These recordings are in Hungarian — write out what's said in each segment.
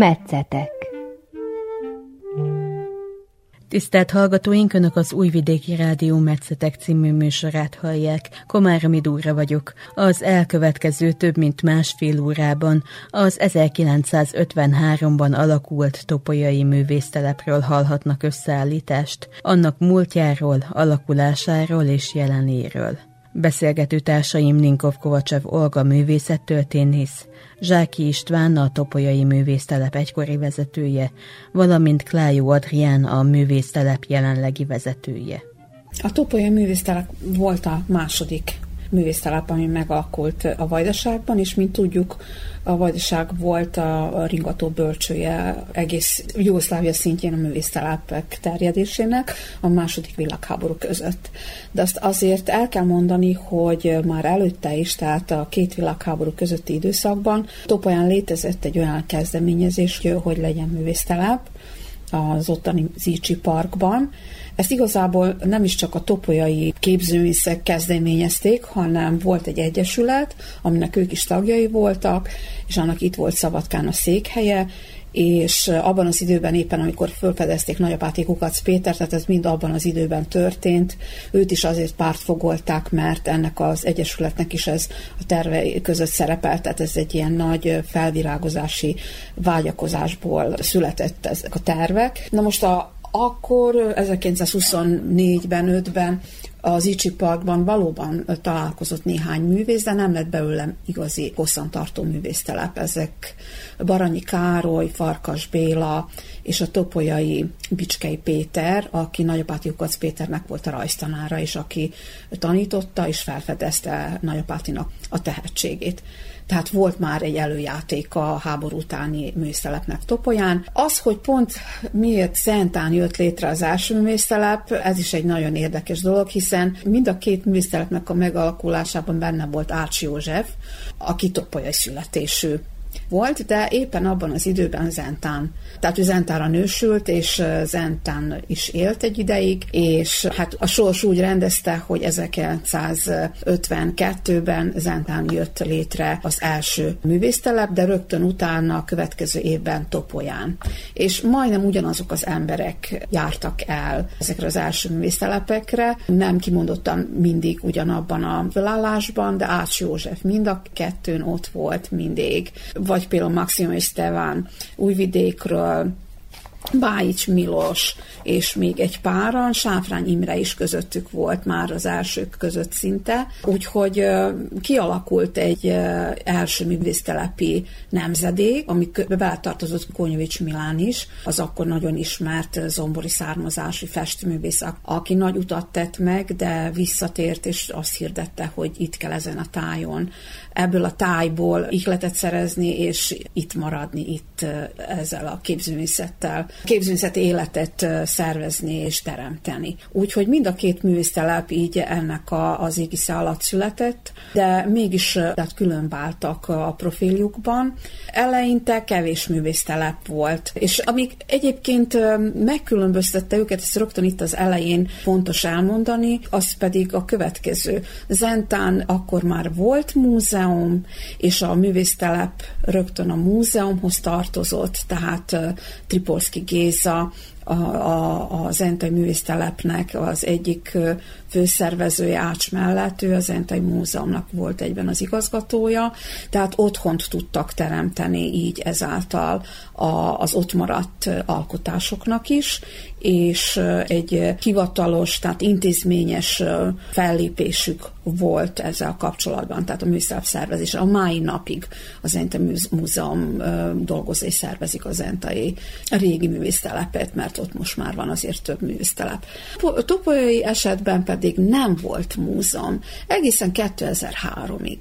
Metszetek Tisztelt hallgatóink, Önök az Újvidéki Rádió Metszetek című műsorát hallják. Komáromi Dúra vagyok. Az elkövetkező több mint másfél órában az 1953-ban alakult topolyai művésztelepről hallhatnak összeállítást, annak múltjáról, alakulásáról és jelenéről. Beszélgető társaim Ninkov Kovacsev Olga művészettörténész, Zsáki István a Topolyai Művésztelep egykori vezetője, valamint Klájó Adrián a művésztelep jelenlegi vezetője. A Topolyai Művésztelep volt a második művésztelep, ami megalakult a Vajdaságban, és mint tudjuk, a Vajdaság volt a ringató bölcsője egész Jugoszlávia szintjén a művésztelepek terjedésének a második világháború között. De azt azért el kell mondani, hogy már előtte is, tehát a két világháború közötti időszakban Topolyán létezett egy olyan kezdeményezés, hogy legyen művésztelep az ottani Zicsi parkban, ezt igazából nem is csak a topolyai képzőműszek kezdeményezték, hanem volt egy egyesület, aminek ők is tagjai voltak, és annak itt volt Szabadkán a székhelye, és abban az időben éppen, amikor felfedezték Nagyapáti Kukac Péter, tehát ez mind abban az időben történt, őt is azért pártfogolták, mert ennek az egyesületnek is ez a terve között szerepelt, tehát ez egy ilyen nagy felvirágozási vágyakozásból született ezek a tervek. Na most a, akkor 1924-ben, 5-ben az Icsi Parkban valóban találkozott néhány művész, de nem lett belőlem igazi hosszantartó művésztelep. Ezek Baranyi Károly, Farkas Béla és a topolyai Bicskei Péter, aki Nagyapáti Ukac Péternek volt a rajztanára, és aki tanította és felfedezte Nagyapátinak a tehetségét tehát volt már egy előjáték a háború utáni műszelepnek Topolyán. Az, hogy pont miért Szentán jött létre az első műszelep, ez is egy nagyon érdekes dolog, hiszen mind a két műszelepnek a megalakulásában benne volt Ács József, aki topolyai születésű volt, de éppen abban az időben Zentán. Tehát ő Zentára nősült, és Zentán is élt egy ideig, és hát a sors úgy rendezte, hogy 1952-ben Zentán jött létre az első művésztelep, de rögtön utána a következő évben Topolyán. És majdnem ugyanazok az emberek jártak el ezekre az első művésztelepekre, nem kimondottan mindig ugyanabban a felállásban, de Ács József mind a kettőn ott volt mindig vagy például Maxim Esteban Újvidékről, Bájics Milos, és még egy páran, Sáfrány Imre is közöttük volt már az elsők között szinte, úgyhogy kialakult egy első művésztelepi nemzedék, ami beletartozott Konyovics Milán is, az akkor nagyon ismert zombori származású festművész, aki nagy utat tett meg, de visszatért, és azt hirdette, hogy itt kell ezen a tájon ebből a tájból ihletet szerezni, és itt maradni, itt ezzel a képzőművészettel, képzőművészet életet szervezni és teremteni. Úgyhogy mind a két művésztelep így ennek a, az égisze alatt született, de mégis tehát különbáltak a profiljukban. Eleinte kevés művésztelep volt, és amik egyébként megkülönböztette őket, ezt rögtön itt az elején fontos elmondani, az pedig a következő. Zentán akkor már volt múzeum, múzeum, és a művésztelep rögtön a múzeumhoz tartozott, tehát Tripolszki Géza, a, a, az Entai Művésztelepnek az egyik főszervezője Ács mellett, ő az Entai Múzeumnak volt egyben az igazgatója, tehát otthont tudtak teremteni így ezáltal a, az ott maradt alkotásoknak is, és egy hivatalos, tehát intézményes fellépésük volt ezzel kapcsolatban, tehát a műszelep szervezés. A mai napig az Ente Múzeum dolgozó és szervezik az Entai régi művésztelepet, mert ott most már van azért több művésztelep. Topolyai esetben pedig nem volt múzeum egészen 2003-ig,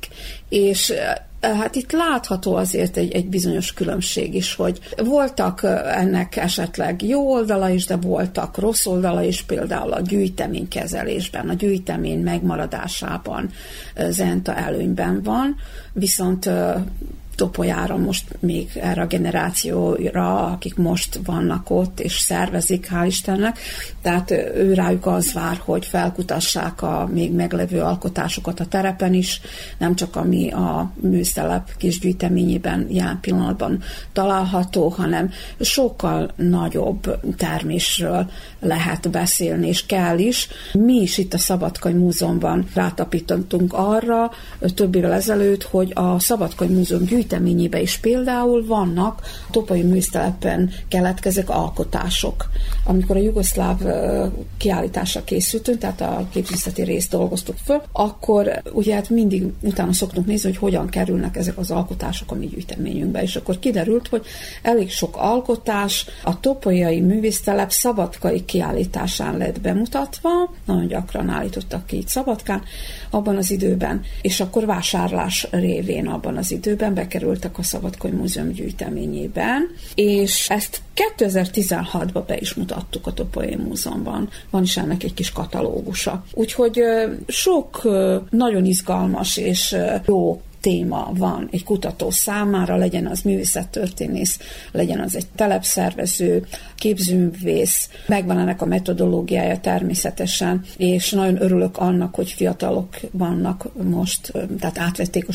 és Hát itt látható azért egy, egy bizonyos különbség is, hogy voltak ennek esetleg jó oldala is, de voltak rossz oldala is, például a gyűjteménykezelésben, a gyűjtemény megmaradásában Zenta előnyben van, viszont Topolyára most még erre a generációra, akik most vannak ott és szervezik, hál' Istennek. Tehát ő rájuk az vár, hogy felkutassák a még meglevő alkotásokat a terepen is, nem csak ami a műszelep kis gyűjteményében jelen pillanatban található, hanem sokkal nagyobb termésről lehet beszélni, és kell is. Mi is itt a Szabadkai Múzeumban rátapítottunk arra több évvel ezelőtt, hogy a Szabadkai Múzeum gyűjteményében is például vannak topai műsztelepen keletkezők alkotások. Amikor a jugoszláv kiállításra készültünk, tehát a képzészeti részt dolgoztuk föl, akkor ugye hát mindig utána szoktunk nézni, hogy hogyan kerülnek ezek az alkotások a mi gyűjteményünkbe, és akkor kiderült, hogy elég sok alkotás a topolyai művésztelep szabadkai kiállításán lett bemutatva, nagyon gyakran állítottak ki itt Szabadkán abban az időben, és akkor vásárlás révén abban az időben bekerültek a Szabadkai Múzeum gyűjteményében, és ezt 2016-ban be is mutattuk a Topolyai Múzeumban. Van is ennek egy kis katalógusa. Úgyhogy sok nagyon izgalmas és jó téma van egy kutató számára, legyen az művészettörténész, legyen az egy telepszervező, képzőművész, megvan ennek a metodológiája természetesen, és nagyon örülök annak, hogy fiatalok vannak most, tehát átvették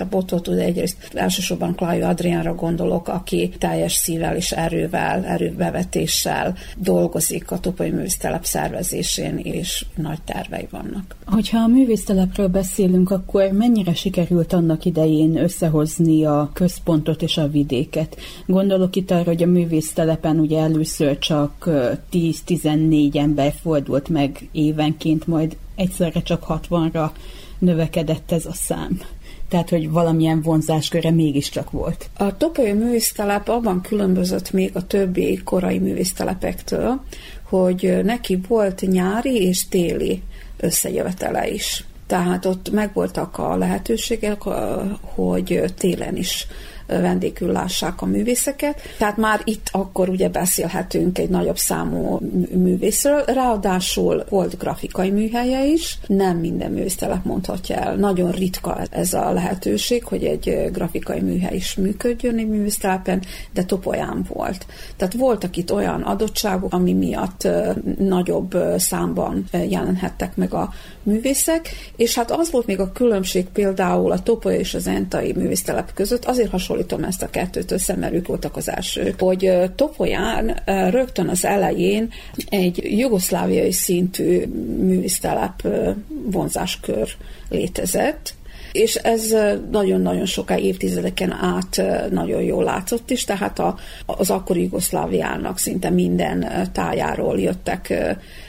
a botot, ugye egyrészt elsősorban Klajo Adriánra gondolok, aki teljes szívvel és erővel, erőbevetéssel dolgozik a Topai Művésztelep szervezésén, és nagy tervei vannak. Hogyha a művésztelepről beszélünk, akkor mennyire sikerült annak idején összehozni a központot és a vidéket? Gondolok itt arra, hogy a művésztelepen ugye először csak 10-14 ember fordult meg évenként, majd egyszerre csak 60-ra növekedett ez a szám. Tehát, hogy valamilyen vonzásköre mégiscsak volt. A Topoly művésztelep abban különbözött még a többi korai művésztelepektől, hogy neki volt nyári és téli összejövetele is. Tehát ott megvoltak a lehetőségek, hogy télen is vendégül lássák a művészeket. Tehát már itt akkor ugye beszélhetünk egy nagyobb számú művészről. Ráadásul volt grafikai műhelye is, nem minden művésztelep mondhatja el. Nagyon ritka ez a lehetőség, hogy egy grafikai műhely is működjön egy művésztelepen, de Topolyán volt. Tehát voltak itt olyan adottságok, ami miatt nagyobb számban jelenhettek meg a művészek, és hát az volt még a különbség például a Topolya és az Entai művésztelep között, azért hasonlítom ezt a kettőt össze, mert ők voltak az elsők, hogy Topolyán rögtön az elején egy jugoszláviai szintű művésztelep vonzáskör létezett, és ez nagyon-nagyon soká évtizedeken át nagyon jól látszott is, tehát a, az akkori Jugoszláviának szinte minden tájáról jöttek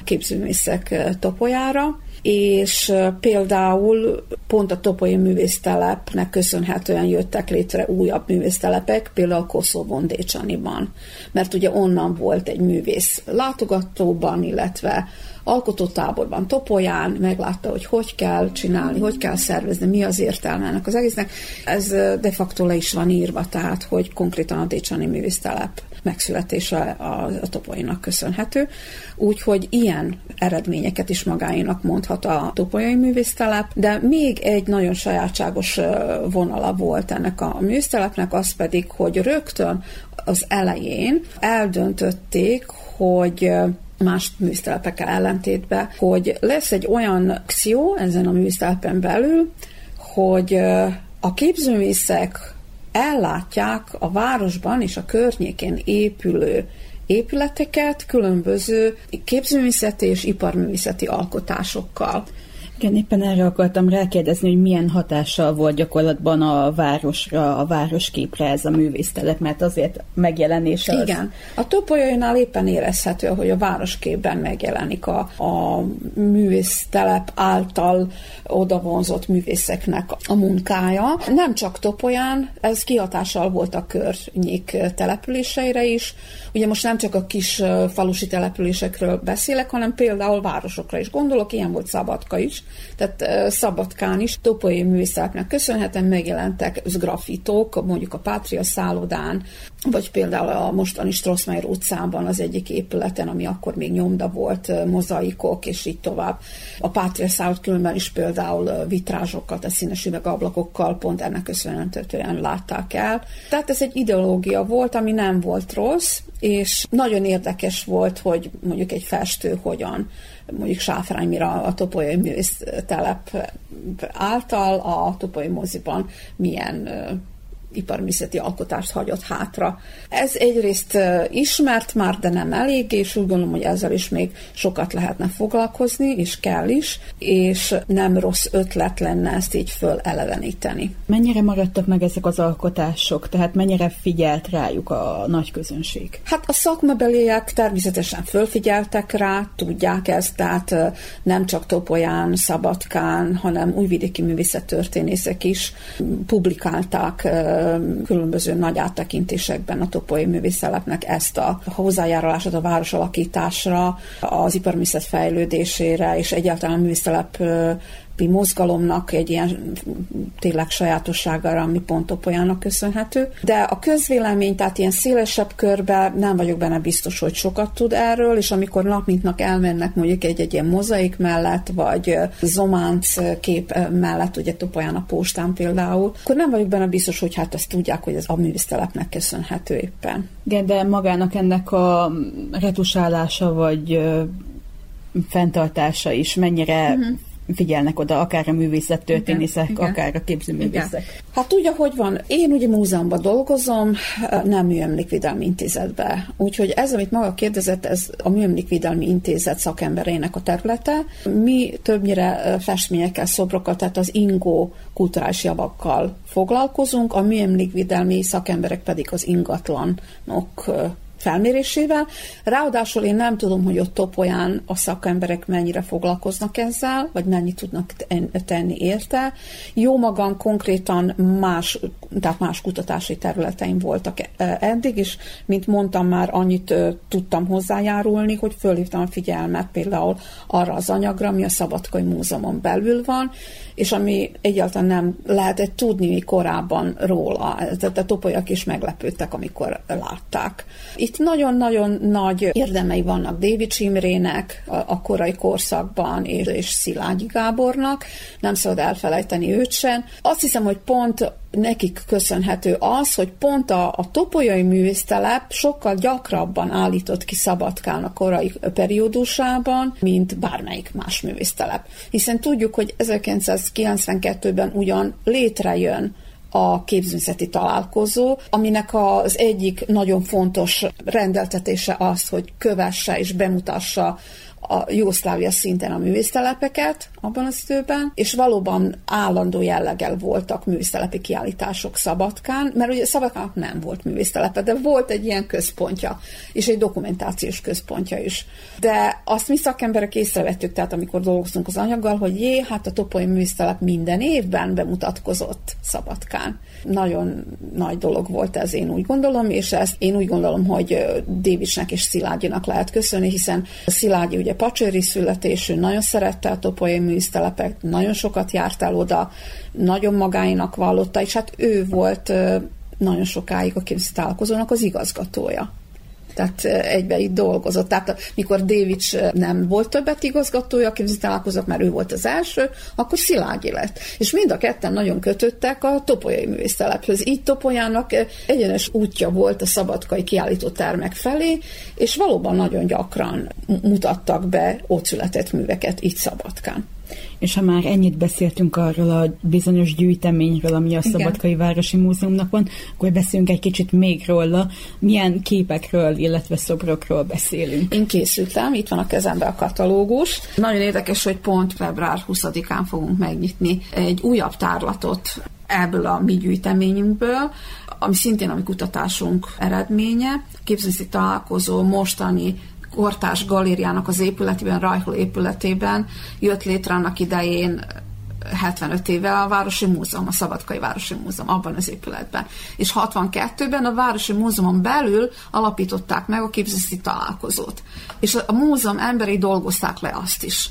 képzőművészek topolyára, és például pont a Topoly művésztelepnek köszönhetően jöttek létre újabb művésztelepek, például Koszovon Décsaniban, mert ugye onnan volt egy művész látogatóban, illetve alkotótáborban, Topolyán, meglátta, hogy hogy kell csinálni, hogy kell szervezni, mi az értelme ennek az egésznek. Ez de facto le is van írva, tehát, hogy konkrétan a Décsani művésztelep megszületése a, a Topolynak köszönhető. Úgyhogy ilyen eredményeket is magáénak mondhat a Topolyai művésztelep, de még egy nagyon sajátságos vonala volt ennek a művésztelepnek, az pedig, hogy rögtön az elején eldöntötték, hogy más művésztelepekkel ellentétben, hogy lesz egy olyan akció ezen a művésztelepen belül, hogy a képzőművészek ellátják a városban és a környékén épülő épületeket különböző képzőművészeti és iparművészeti alkotásokkal. Igen, éppen erre akartam rákérdezni, hogy milyen hatással volt gyakorlatban a városra, a városképre ez a művésztelep, mert azért megjelenése az... Igen. A topolyóinál éppen érezhető, hogy a városképben megjelenik a, a művésztelep által odavonzott művészeknek a munkája. Nem csak Topolyán, ez kihatással volt a környék településeire is. Ugye most nem csak a kis falusi településekről beszélek, hanem például városokra is gondolok, ilyen volt Szabadka is. Tehát Szabadkán is topolyai művészeteknek köszönhetően megjelentek grafitók, mondjuk a Pátria szállodán, vagy például a mostani Strossmayer utcában az egyik épületen, ami akkor még nyomda volt, mozaikok, és így tovább. A Pátria szállod különben is például vitrázsokkal, tehát színes üvegablakokkal pont ennek köszönhetően látták el. Tehát ez egy ideológia volt, ami nem volt rossz, és nagyon érdekes volt, hogy mondjuk egy festő hogyan mondjuk Sáfránymira a Topolyai Művész telep által a Topolyai moziban milyen iparművészeti alkotást hagyott hátra. Ez egyrészt ismert már, de nem elég, és úgy gondolom, hogy ezzel is még sokat lehetne foglalkozni, és kell is, és nem rossz ötlet lenne ezt így föleleveníteni. Mennyire maradtak meg ezek az alkotások, tehát mennyire figyelt rájuk a nagy közönség? Hát a szakmabeliek természetesen fölfigyeltek rá, tudják ezt, tehát nem csak Topolyán, Szabadkán, hanem újvidéki művészettörténészek is publikálták különböző nagy áttekintésekben a topolyai művészelepnek ezt a hozzájárulását a város alakításra, az iparművészet fejlődésére és egyáltalán a művészelep mozgalomnak egy ilyen tényleg sajátosságára, ami pont Topolyának köszönhető. De a közvélemény, tehát ilyen szélesebb körbe nem vagyok benne biztos, hogy sokat tud erről, és amikor nap mint nap elmennek mondjuk egy-egy ilyen mozaik mellett, vagy zománc kép mellett, ugye Topolyán a postán például, akkor nem vagyok benne biztos, hogy hát ezt tudják, hogy ez a művésztelepnek köszönhető éppen. Igen, de magának ennek a retusálása, vagy fenntartása is mennyire uh-huh figyelnek oda, akár a művészettörténészek, igen, akár a képzőművészek. Igen. Hát ugye, hogy van, én ugye múzeumban dolgozom, nem Műemlékvédelmi Intézetbe. Úgyhogy ez, amit maga kérdezett, ez a Műemlékvédelmi Intézet szakembereinek a területe. Mi többnyire festményekkel, szobrokkal, tehát az ingó kulturális javakkal foglalkozunk, a műemlékvédelmi szakemberek pedig az ingatlanok felmérésével. Ráadásul én nem tudom, hogy ott Topolyán a szakemberek mennyire foglalkoznak ezzel, vagy mennyit tudnak tenni érte. Jó magam konkrétan más, tehát más kutatási területeim voltak e, eddig, és mint mondtam már, annyit tudtam hozzájárulni, hogy fölhívtam a figyelmet például arra az anyagra, ami a Szabadkai Múzeumon belül van, és ami egyáltalán nem lehetett tudni korábban róla. Tehát a topolyak is meglepődtek, amikor látták. Itt nagyon-nagyon nagy érdemei vannak David Imrének a, a korai korszakban, és, és Szilágyi Gábornak, nem szabad elfelejteni őt sem. Azt hiszem, hogy pont nekik köszönhető az, hogy pont a, a topolyai művésztelep sokkal gyakrabban állított ki Szabadkán a korai periódusában, mint bármelyik más művésztelep. Hiszen tudjuk, hogy 1992-ben ugyan létrejön a képzőzeti találkozó, aminek az egyik nagyon fontos rendeltetése az, hogy kövesse és bemutassa a Jugoszlávia szinten a művésztelepeket abban az időben, és valóban állandó jelleggel voltak művésztelepi kiállítások Szabadkán, mert ugye Szabadkán nem volt művésztelepe, de volt egy ilyen központja, és egy dokumentációs központja is. De azt mi szakemberek észrevettük, tehát amikor dolgoztunk az anyaggal, hogy jé, hát a Topoly művésztelep minden évben bemutatkozott Szabadkán. Nagyon nagy dolog volt ez, én úgy gondolom, és ezt én úgy gondolom, hogy Dévisnek és Szilágyinak lehet köszönni, hiszen Szilágyi ugye pacsőri születésű, nagyon szerette a topolyai műztelepet, nagyon sokat járt el oda, nagyon magáinak vallotta, és hát ő volt nagyon sokáig a képzőtalálkozónak az igazgatója tehát egybe itt dolgozott. Tehát mikor Davids nem volt többet igazgatója a találkozók, mert ő volt az első, akkor Szilágyi lett. És mind a ketten nagyon kötöttek a topolyai művésztelephez. Így Topolyának egyenes útja volt a szabadkai kiállító termek felé, és valóban nagyon gyakran mutattak be ott született műveket itt Szabadkán. És ha már ennyit beszéltünk arról a bizonyos gyűjteményről, ami a Igen. Szabadkai Városi Múzeumnak van, akkor beszéljünk egy kicsit még róla. Milyen képekről, illetve szobrokról beszélünk? Én készültem, itt van a kezemben a katalógus. Nagyon érdekes, hogy pont február 20-án fogunk megnyitni egy újabb tárlatot ebből a mi gyűjteményünkből, ami szintén a mi kutatásunk eredménye. Képzőszi találkozó mostani kortás galériának az épületében, Rajhol épületében jött létre annak idején 75 éve a Városi Múzeum, a Szabadkai Városi Múzeum, abban az épületben. És 62-ben a Városi Múzeumon belül alapították meg a képzőszi találkozót. És a múzeum emberi dolgozták le azt is.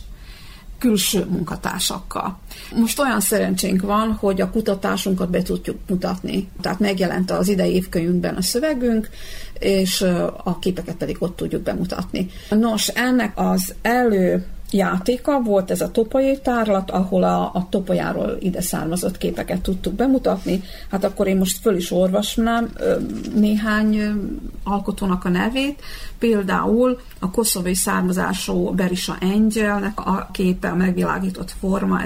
Külső munkatársakkal. Most olyan szerencsénk van, hogy a kutatásunkat be tudjuk mutatni. Tehát megjelent az idei évkönyvünkben a szövegünk, és a képeket pedig ott tudjuk bemutatni. Nos, ennek az elő játéka, volt ez a topolyé tárlat, ahol a, a topolyáról ide származott képeket tudtuk bemutatni. Hát akkor én most föl is olvasnám néhány alkotónak a nevét. Például a koszovai származású Berisa Engelnek a képe, megvilágított forma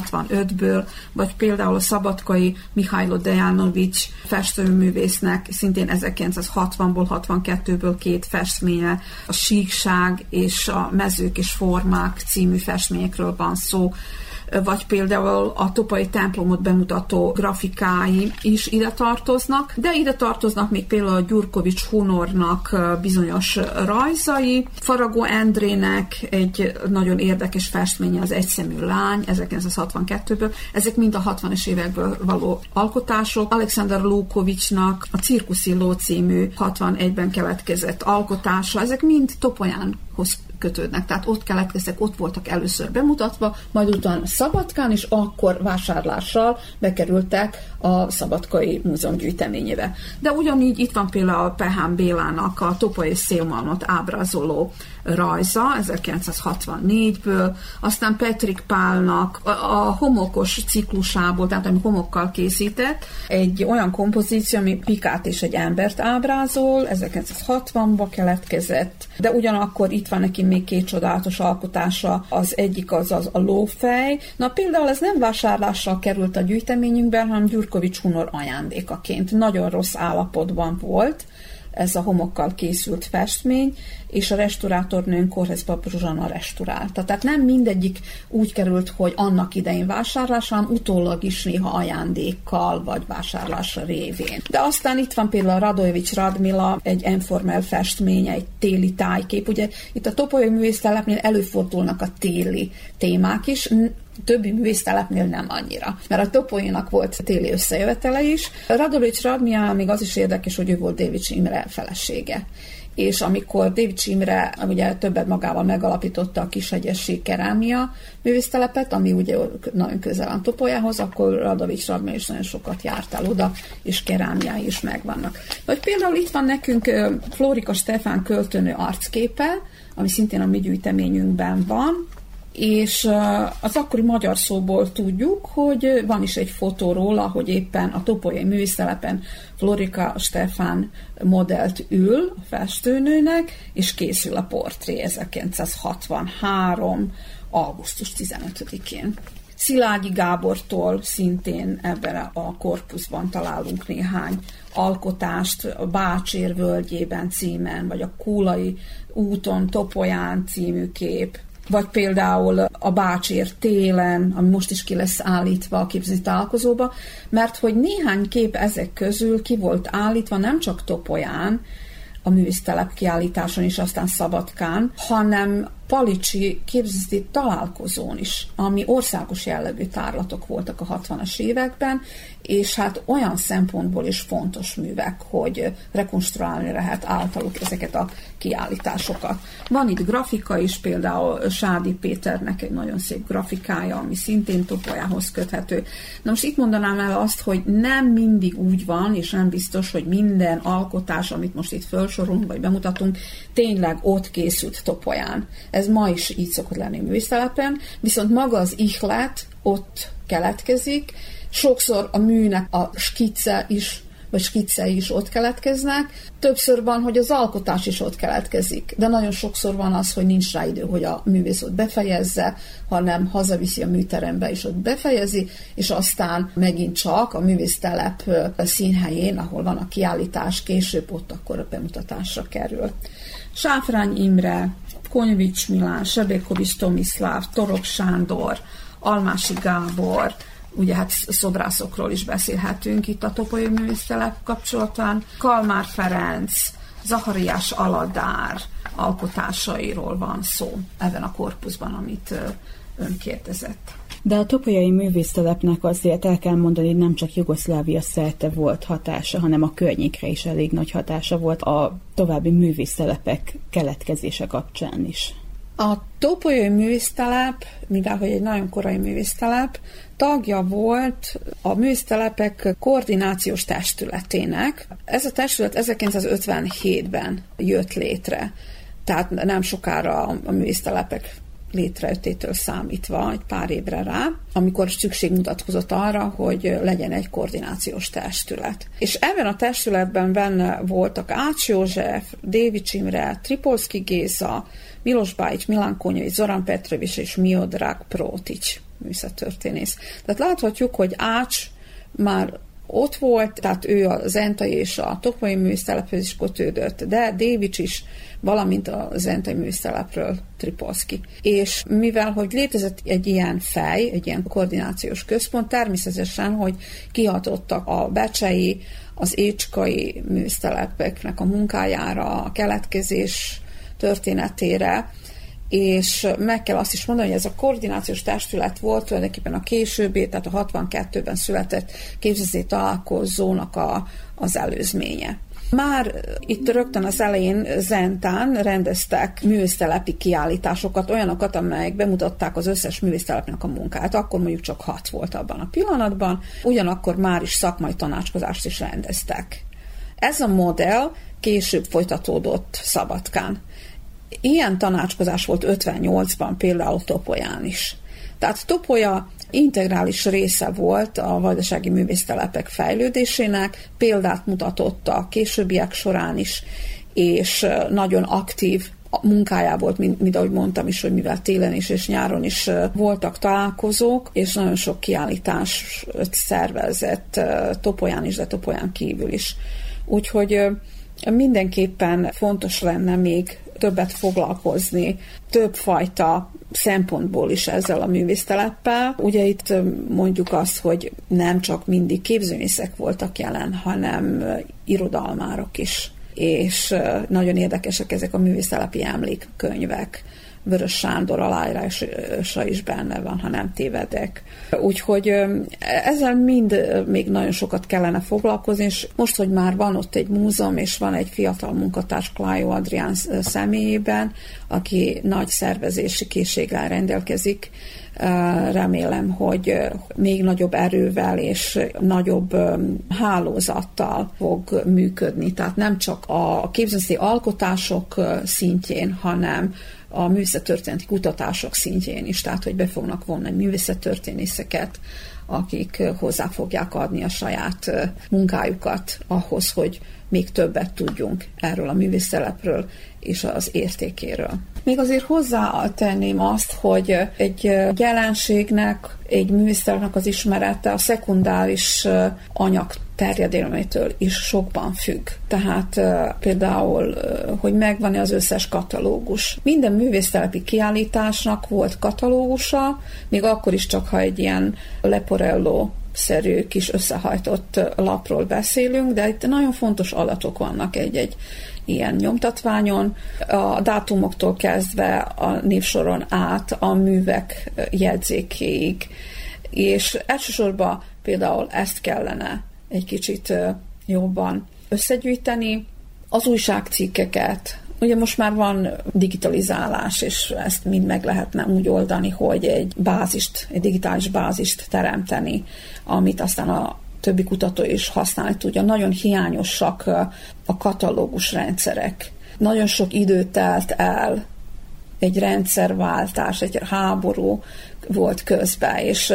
1965-ből, vagy például a szabadkai Mihailo Dejanovics festőművésznek szintén 1960-ból, 62-ből két festménye, a síkság és a mezők és formák című festményekről van szó vagy például a Topai templomot bemutató grafikái is ide tartoznak, de ide tartoznak még például a Gyurkovics Hunornak bizonyos rajzai, Faragó Endrének egy nagyon érdekes festménye az Egyszemű lány 1962-ből, ezek mind a 60-es évekből való alkotások. Alexander Lukovicsnak a Cirkuszilló című 61-ben keletkezett alkotása, ezek mind Topolyánhoz kötődnek. Tehát ott keletkeztek, ott voltak először bemutatva, majd utána Szabadkán, és akkor vásárlással bekerültek a Szabadkai Múzeum gyűjteményébe. De ugyanígy itt van például a Pehán Bélának a Topa és Szélmalmot ábrázoló rajza 1964-ből, aztán Petrik Pálnak a homokos ciklusából, tehát ami homokkal készített, egy olyan kompozíció, ami Pikát és egy embert ábrázol, 1960-ba keletkezett, de ugyanakkor itt van neki még két csodálatos alkotása, az egyik az, az a lófej. Na például ez nem vásárlással került a gyűjteményünkben, hanem Gyurkovics Hunor ajándékaként. Nagyon rossz állapotban volt, ez a homokkal készült festmény, és a restaurátornőn Korhez Zsuzsana restaurálta. Tehát nem mindegyik úgy került, hogy annak idején vásárlásra, hanem utólag is néha ajándékkal, vagy vásárlásra révén. De aztán itt van például Radojevics Radmila, egy informel festmény, egy téli tájkép. Ugye itt a Topolyai művésztelepnél előfordulnak a téli témák is, többi művésztelepnél nem annyira. Mert a Topolynak volt téli összejövetele is. Radovics Radmia még az is érdekes, hogy ő volt David Imre felesége és amikor David Imre ugye többet magával megalapította a Kishegyesség kerámia művésztelepet, ami ugye nagyon közel van Topolyához, akkor Radovics Radmia is nagyon sokat járt el oda, és kerámiái is megvannak. Vagy például itt van nekünk Florika Stefán költőnő arcképe, ami szintén a mi gyűjteményünkben van, és az akkori magyar szóból tudjuk, hogy van is egy fotó róla, hogy éppen a Topolyai művésztelepen Florika Stefán modellt ül a festőnőnek, és készül a portré 1963. augusztus 15-én. Szilágyi Gábortól szintén ebben a korpuszban találunk néhány alkotást, a Bácsér völgyében címen, vagy a Kúlai úton Topolyán című kép, vagy például a Bácsér télen, ami most is ki lesz állítva a képző találkozóba, mert hogy néhány kép ezek közül ki volt állítva nem csak Topolyán, a művésztelep kiállításon is, aztán Szabadkán, hanem Palicsi képzeti találkozón is, ami országos jellegű tárlatok voltak a 60-as években, és hát olyan szempontból is fontos művek, hogy rekonstruálni lehet általuk ezeket a kiállításokat. Van itt grafika is, például Sádi Péternek egy nagyon szép grafikája, ami szintén topolyához köthető. Na most itt mondanám el azt, hogy nem mindig úgy van, és nem biztos, hogy minden alkotás, amit most itt felsorolunk, vagy bemutatunk, tényleg ott készült topolyán. Ez ma is így szokott lenni művésztelepen, viszont maga az ihlet ott keletkezik, sokszor a műnek a skice is vagy skicei is ott keletkeznek. Többször van, hogy az alkotás is ott keletkezik, de nagyon sokszor van az, hogy nincs rá idő, hogy a művész ott befejezze, hanem hazaviszi a műterembe és ott befejezi, és aztán megint csak a művésztelep színhelyén, ahol van a kiállítás, később ott akkor a bemutatásra kerül. Sáfrány Imre, Konyvics Milán, Sebékovics Tomiszláv, Torok Sándor, Almási Gábor, ugye hát szobrászokról is beszélhetünk itt a Topolyai Művésztelep kapcsolatán, Kalmár Ferenc, Zahariás Aladár alkotásairól van szó ebben a korpuszban, amit ön kérdezett. De a topolyai művésztelepnek azért el kell mondani, nem csak Jugoszlávia szerte volt hatása, hanem a környékre is elég nagy hatása volt a további művésztelepek keletkezése kapcsán is. A Topolyai művésztelep, mivel hogy egy nagyon korai művésztelep, tagja volt a művésztelepek koordinációs testületének. Ez a testület 1957-ben jött létre, tehát nem sokára a művésztelepek létrejöttétől számítva, egy pár évre rá, amikor szükség mutatkozott arra, hogy legyen egy koordinációs testület. És ebben a testületben benne voltak Ács József, Dévi Csimre, Tripolszki Géza, Milos Bájics, Milán Konyai, Zoran Petrovics és Miodrag Prótics műszatörténész. Tehát láthatjuk, hogy Ács már ott volt, tehát ő a Zentai és a Tokmai műsztelephez is kötődött, de Dévics is, valamint a Zentai műsztelepről Tripolszki. És mivel, hogy létezett egy ilyen fej, egy ilyen koordinációs központ, természetesen, hogy kihatottak a becsei, az écskai műsztelepeknek a munkájára, a keletkezés történetére, és meg kell azt is mondani, hogy ez a koordinációs testület volt tulajdonképpen a későbbi, tehát a 62-ben született képzőzé találkozónak a, az előzménye. Már itt rögtön az elején Zentán rendeztek művésztelepi kiállításokat, olyanokat, amelyek bemutatták az összes művésztelepnek a munkát. Akkor mondjuk csak hat volt abban a pillanatban, ugyanakkor már is szakmai tanácskozást is rendeztek. Ez a modell később folytatódott Szabadkán. Ilyen tanácskozás volt 58-ban például Topolyán is. Tehát Topolya integrális része volt a vajdasági művésztelepek fejlődésének, példát mutatott a későbbiek során is, és nagyon aktív munkájá volt, mint, mint ahogy mondtam is, hogy mivel télen is és nyáron is voltak találkozók, és nagyon sok kiállítás szervezett Topolyán is, de Topolyán kívül is. Úgyhogy mindenképpen fontos lenne még többet foglalkozni, többfajta szempontból is ezzel a művészteleppel. Ugye itt mondjuk azt, hogy nem csak mindig képzőmészek voltak jelen, hanem irodalmárok is. És nagyon érdekesek ezek a művésztelepi emlékkönyvek Vörös Sándor aláírása is benne van, ha nem tévedek. Úgyhogy ezzel mind még nagyon sokat kellene foglalkozni, és most, hogy már van ott egy múzeum, és van egy fiatal munkatárs Klájó Adrián személyében, aki nagy szervezési készséggel rendelkezik, remélem, hogy még nagyobb erővel és nagyobb hálózattal fog működni. Tehát nem csak a képzőszé alkotások szintjén, hanem a művészettörténeti kutatások szintjén is, tehát hogy be fognak vonni művészettörténészeket, akik hozzá fogják adni a saját munkájukat ahhoz, hogy még többet tudjunk erről a művészelepről és az értékéről. Még azért hozzátenném azt, hogy egy jelenségnek, egy művészelepnek az ismerete a szekundáris anyag terjedelmétől is sokban függ. Tehát például, hogy megvan-e az összes katalógus. Minden művésztelepi kiállításnak volt katalógusa, még akkor is csak, ha egy ilyen leporello szerű kis összehajtott lapról beszélünk, de itt nagyon fontos adatok vannak egy-egy ilyen nyomtatványon, a dátumoktól kezdve a névsoron át a művek jegyzékéig, és elsősorban például ezt kellene egy kicsit jobban összegyűjteni, az újságcikkeket, Ugye most már van digitalizálás, és ezt mind meg lehetne úgy oldani, hogy egy bázist, egy digitális bázist teremteni, amit aztán a többi kutató is használni tudja. Nagyon hiányosak a katalógus rendszerek. Nagyon sok idő telt el, egy rendszerváltás, egy háború volt közben, és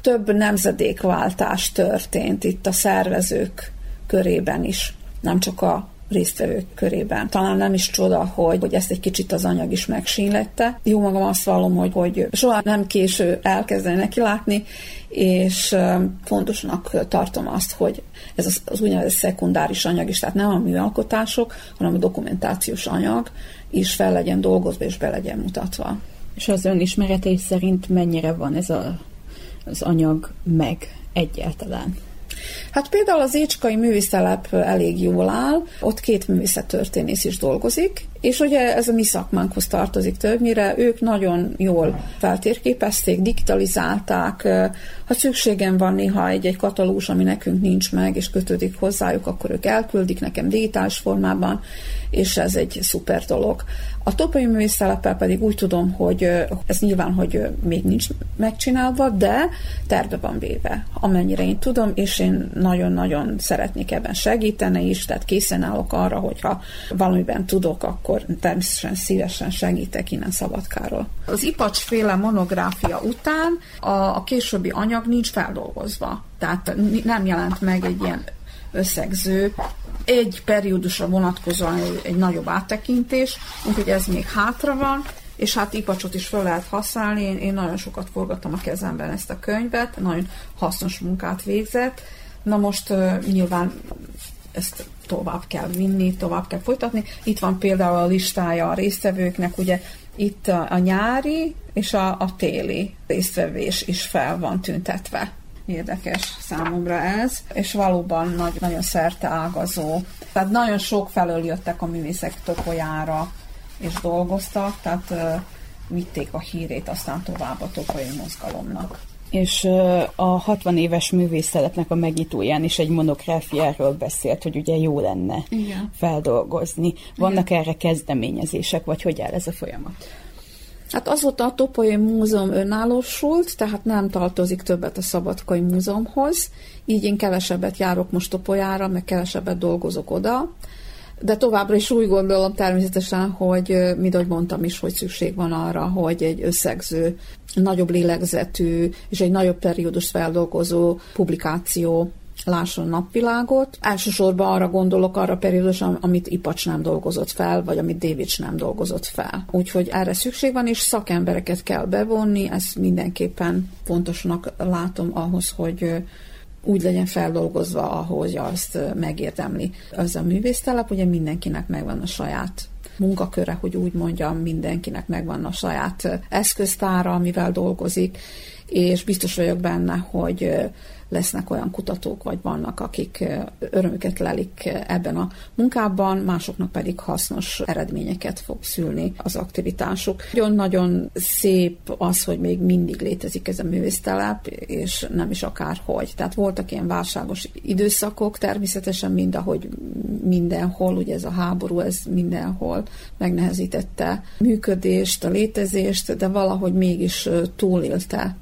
több nemzedékváltás történt itt a szervezők körében is, nem csak a résztvevők körében. Talán nem is csoda, hogy, hogy ezt egy kicsit az anyag is megsínlette. Jó magam azt vallom, hogy, hogy soha nem késő elkezdeni neki látni, és fontosnak tartom azt, hogy ez az, az úgynevezett szekundáris anyag is, tehát nem a műalkotások, hanem a dokumentációs anyag is fel legyen dolgozva és be legyen mutatva. És az ön ismeretés szerint mennyire van ez a, az anyag meg egyáltalán? Hát például az Écskai művészelep elég jól áll, ott két művészettörténész is dolgozik, És ugye ez a mi szakmánkhoz tartozik többnyire, ők nagyon jól feltérképezték, digitalizálták, ha szükségem van néha egy-egy katalógus, ami nekünk nincs meg, és kötődik hozzájuk, akkor ők elküldik nekem digitális formában, és ez egy szuper dolog. A topai művészeleppel pedig úgy tudom, hogy ez nyilván, hogy még nincs megcsinálva, de terve van véve, amennyire én tudom, és én nagyon-nagyon szeretnék ebben segíteni is, tehát készen állok arra, hogyha valamiben tudok, akkor természetesen szívesen segítek innen Szabadkáról. Az ipacsféle monográfia után a, a későbbi anyag nincs feldolgozva, tehát nem jelent meg egy ilyen összegző, egy periódusra vonatkozóan egy, egy nagyobb áttekintés, úgyhogy ez még hátra van, és hát ipacsot is fel lehet használni. Én, én nagyon sokat forgattam a kezemben ezt a könyvet, nagyon hasznos munkát végzett. Na most uh, nyilván ezt tovább kell vinni, tovább kell folytatni. Itt van például a listája a résztvevőknek, ugye itt a, a nyári és a, a téli résztvevés is fel van tüntetve érdekes számomra ez, és valóban nagy, nagyon szerte ágazó. Tehát nagyon sok felől jöttek a művészek topolyára, és dolgoztak, tehát uh, vitték a hírét aztán tovább a topolyai mozgalomnak. És a 60 éves művészeletnek a megnyitóján is egy monográfiáról beszélt, hogy ugye jó lenne Igen. feldolgozni. Vannak Igen. erre kezdeményezések, vagy hogy áll ez a folyamat? Hát azóta a Topolyai Múzeum önállósult, tehát nem tartozik többet a Szabadkai Múzeumhoz, így én kevesebbet járok most Topolyára, meg kevesebbet dolgozok oda, de továbbra is úgy gondolom természetesen, hogy, mint ahogy mondtam is, hogy szükség van arra, hogy egy összegző, nagyobb lélegzetű és egy nagyobb periódus feldolgozó publikáció lásson napvilágot. Elsősorban arra gondolok, arra periódus, amit Ipacs nem dolgozott fel, vagy amit Davids nem dolgozott fel. Úgyhogy erre szükség van, és szakembereket kell bevonni, ezt mindenképpen fontosnak látom ahhoz, hogy úgy legyen feldolgozva, ahogy azt megérdemli. Az a művésztelep, ugye mindenkinek megvan a saját munkaköre, hogy úgy mondjam, mindenkinek megvan a saját eszköztára, amivel dolgozik, és biztos vagyok benne, hogy lesznek olyan kutatók, vagy vannak, akik örömüket lelik ebben a munkában, másoknak pedig hasznos eredményeket fog szülni az aktivitásuk. Nagyon-nagyon szép az, hogy még mindig létezik ez a művésztelep, és nem is akárhogy. Tehát voltak ilyen válságos időszakok, természetesen mind ahogy mindenhol, ugye ez a háború, ez mindenhol megnehezítette működést, a létezést, de valahogy mégis túlélte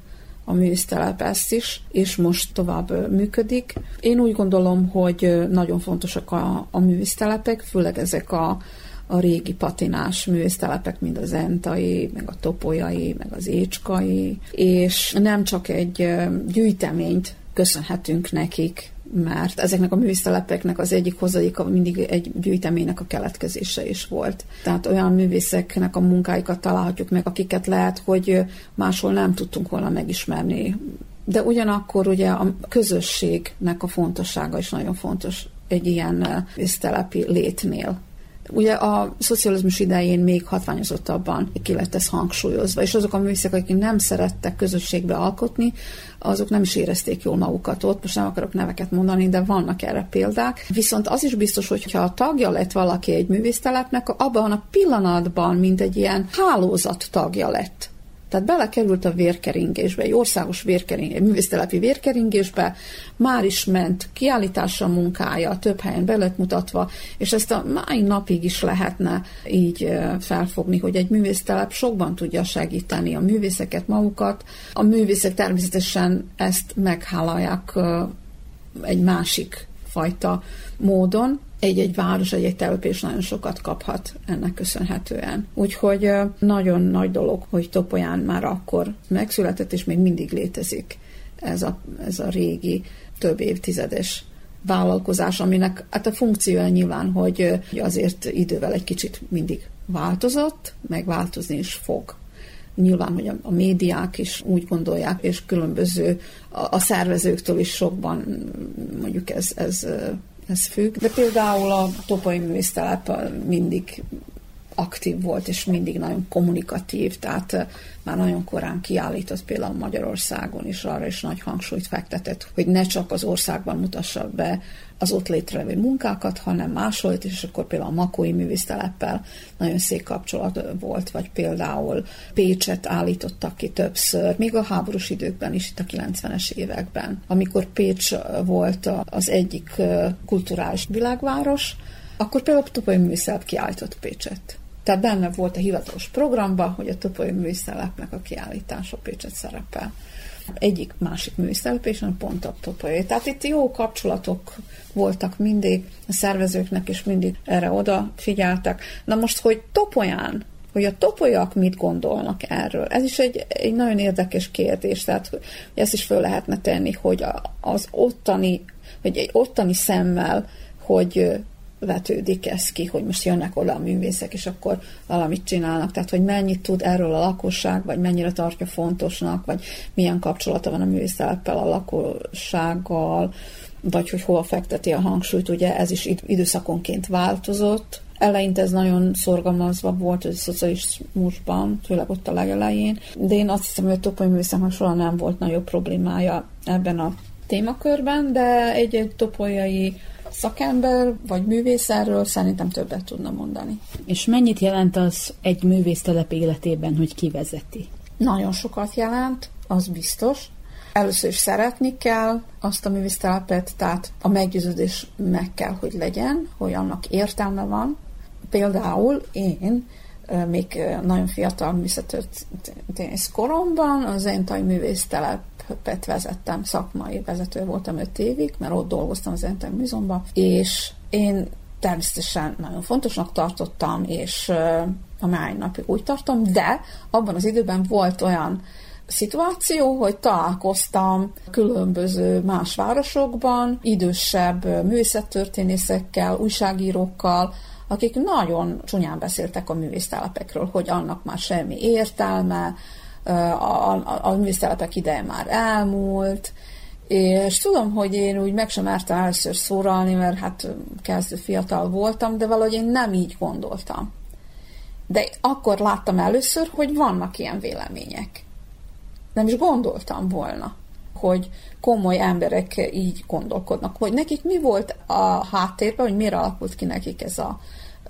a művésztelep ezt is, és most tovább működik. Én úgy gondolom, hogy nagyon fontosak a, a művésztelepek, főleg ezek a, a régi patinás művésztelepek, mint az entai, meg a topolyai, meg az écskai, és nem csak egy gyűjteményt köszönhetünk nekik, mert ezeknek a művésztelepeknek az egyik hozadéka mindig egy gyűjteménynek a keletkezése is volt. Tehát olyan művészeknek a munkáikat találhatjuk meg, akiket lehet, hogy máshol nem tudtunk volna megismerni. De ugyanakkor ugye a közösségnek a fontossága is nagyon fontos egy ilyen művésztelepi létnél. Ugye a szocializmus idején még hatványozottabban ki lett ez hangsúlyozva, és azok a művészek, akik nem szerettek közösségbe alkotni, azok nem is érezték jól magukat ott, most nem akarok neveket mondani, de vannak erre példák. Viszont az is biztos, hogy ha a tagja lett valaki egy művésztelepnek, abban a pillanatban, mint egy ilyen hálózat tagja lett tehát belekerült a vérkeringésbe, egy országos vérkering, egy művésztelepi vérkeringésbe, már is ment kiállításra munkája, több helyen be mutatva, és ezt a mai napig is lehetne így felfogni, hogy egy művésztelep sokban tudja segíteni a művészeket magukat. A művészek természetesen ezt meghálálják egy másik fajta módon, egy-egy város, egy-egy telepés nagyon sokat kaphat ennek köszönhetően. Úgyhogy nagyon nagy dolog, hogy Topolyán már akkor megszületett, és még mindig létezik ez a, ez a régi, több évtizedes vállalkozás, aminek hát a funkciója nyilván, hogy azért idővel egy kicsit mindig változott, meg változni is fog. Nyilván, hogy a, a médiák is úgy gondolják, és különböző a, a szervezőktől is sokban mondjuk ez, ez ez függ. De például a topai művésztelep mindig aktív volt, és mindig nagyon kommunikatív, tehát már nagyon korán kiállított például Magyarországon is arra is nagy hangsúlyt fektetett, hogy ne csak az országban mutassa be az ott létrevő munkákat, hanem máshol, és akkor például a Makói művészteleppel nagyon szép kapcsolat volt, vagy például Pécset állítottak ki többször, még a háborús időkben is, itt a 90-es években, amikor Pécs volt az egyik kulturális világváros, akkor például a Topoly Művészelep kiállított Pécset. Tehát benne volt a hivatalos programban, hogy a Topoly Művészelepnek a kiállítása Pécset szerepel egyik másik műszerepésen pont a topolyai. Tehát itt jó kapcsolatok voltak mindig a szervezőknek, és mindig erre oda figyeltek. Na most, hogy topolyán hogy a topolyak mit gondolnak erről. Ez is egy, egy nagyon érdekes kérdés, tehát hogy ezt is föl lehetne tenni, hogy az ottani, vagy egy ottani szemmel, hogy vetődik ez ki, hogy most jönnek oda a művészek, és akkor valamit csinálnak. Tehát, hogy mennyit tud erről a lakosság, vagy mennyire tartja fontosnak, vagy milyen kapcsolata van a művészteleppel a lakossággal, vagy hogy hova fekteti a hangsúlyt, ugye ez is időszakonként változott. Eleinte ez nagyon szorgalmazva volt a szocializmusban, főleg ott a legelején, de én azt hiszem, hogy a topoly művészeknek soha nem volt nagyobb problémája ebben a témakörben, de egy-egy topolyai szakember vagy művész erről szerintem többet tudna mondani. És mennyit jelent az egy művésztelep életében, hogy kivezeti? Nagyon sokat jelent, az biztos. Először is szeretni kell azt a művésztelepet, tehát a meggyőződés meg kell, hogy legyen, hogy annak értelme van. Például én még nagyon fiatal művészetörténész koromban az Entai művésztelep Pet vezettem, szakmai vezető voltam öt évig, mert ott dolgoztam az Entem Múzeumban, és én természetesen nagyon fontosnak tartottam, és a máj napig úgy tartom, de abban az időben volt olyan szituáció, hogy találkoztam különböző más városokban, idősebb művészettörténészekkel, újságírókkal, akik nagyon csúnyán beszéltek a művésztelepekről, hogy annak már semmi értelme, a, a, a ideje már elmúlt, és tudom, hogy én úgy meg sem mertem először szólalni, mert hát kezdő fiatal voltam, de valahogy én nem így gondoltam. De akkor láttam először, hogy vannak ilyen vélemények. Nem is gondoltam volna, hogy komoly emberek így gondolkodnak. Hogy nekik mi volt a háttérben, hogy miért alakult ki nekik ez a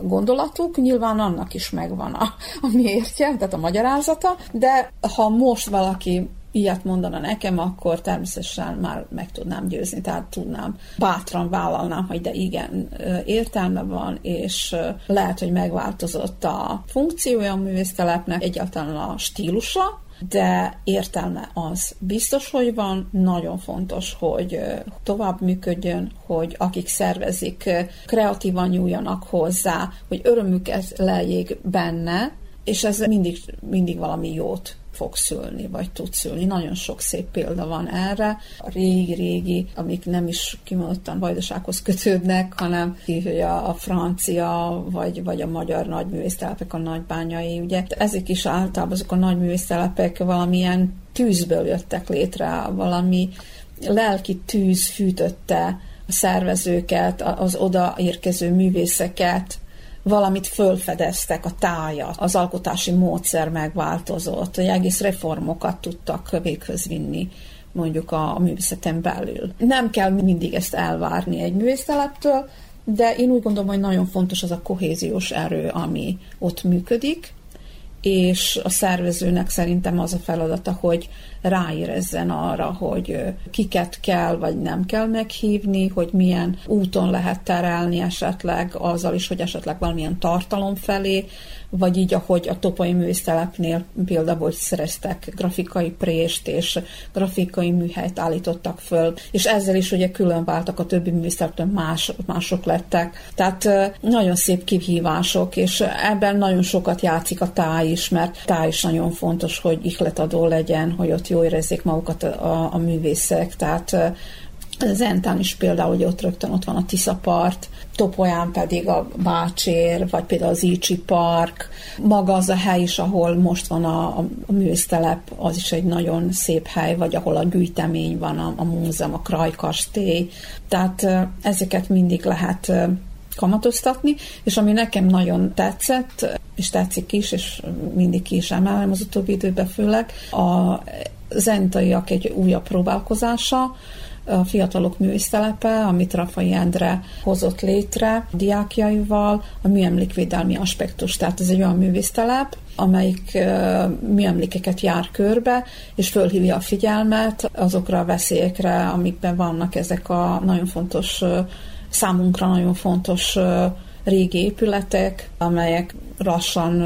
gondolatuk, nyilván annak is megvan a, a miértje, tehát a magyarázata, de ha most valaki ilyet mondana nekem, akkor természetesen már meg tudnám győzni, tehát tudnám, bátran vállalnám, hogy de igen, értelme van, és lehet, hogy megváltozott a funkciója a művésztelepnek, egyáltalán a stílusa, de értelme az. Biztos, hogy van, nagyon fontos, hogy tovább működjön, hogy akik szervezik, kreatívan nyúljanak hozzá, hogy örömüket leljék benne, és ez mindig, mindig valami jót fog szülni, vagy tud szülni. Nagyon sok szép példa van erre. A régi-régi, amik nem is kimondottan vajdasághoz kötődnek, hanem hogy a, a francia, vagy, vagy a magyar nagyművésztelepek, a nagybányai, ugye. Ezek is általában azok a nagyművésztelepek valamilyen tűzből jöttek létre, valami lelki tűz fűtötte a szervezőket, az odaérkező művészeket, valamit fölfedeztek, a tájat, az alkotási módszer megváltozott, hogy egész reformokat tudtak véghöz vinni mondjuk a, a művészeten belül. Nem kell mindig ezt elvárni egy művészeteleptől, de én úgy gondolom, hogy nagyon fontos az a kohéziós erő, ami ott működik, és a szervezőnek szerintem az a feladata, hogy ráérezzen arra, hogy kiket kell vagy nem kell meghívni, hogy milyen úton lehet terelni esetleg azzal is, hogy esetleg valamilyen tartalom felé, vagy így, ahogy a Topai Művésztelepnél például szereztek grafikai prést és grafikai műhelyt állítottak föl, és ezzel is ugye külön váltak a többi művészeleptől, más, mások lettek. Tehát nagyon szép kihívások, és ebben nagyon sokat játszik a táj is, mert táj is nagyon fontos, hogy ihletadó legyen, hogy ott jól érezzék magukat a, a művészek, tehát Zentán is például, hogy ott rögtön ott van a Tisza part, Topolyán pedig a Bácsér, vagy például az Ícsi Park. Maga az a hely is, ahol most van a, a, művésztelep, az is egy nagyon szép hely, vagy ahol a gyűjtemény van, a, a múzeum, a Krajkastély. Tehát ezeket mindig lehet kamatoztatni, és ami nekem nagyon tetszett, és tetszik is, és mindig ki is emelem az utóbbi időben főleg, a zentaiak egy újabb próbálkozása, a Fiatalok Művésztelepe, amit Rafai Endre hozott létre diákjaival, a műemlékvédelmi aspektus. Tehát ez egy olyan művésztelep, amelyik műemlékeket jár körbe, és fölhívja a figyelmet azokra a veszélyekre, amikben vannak ezek a nagyon fontos, számunkra nagyon fontos régi épületek, amelyek lassan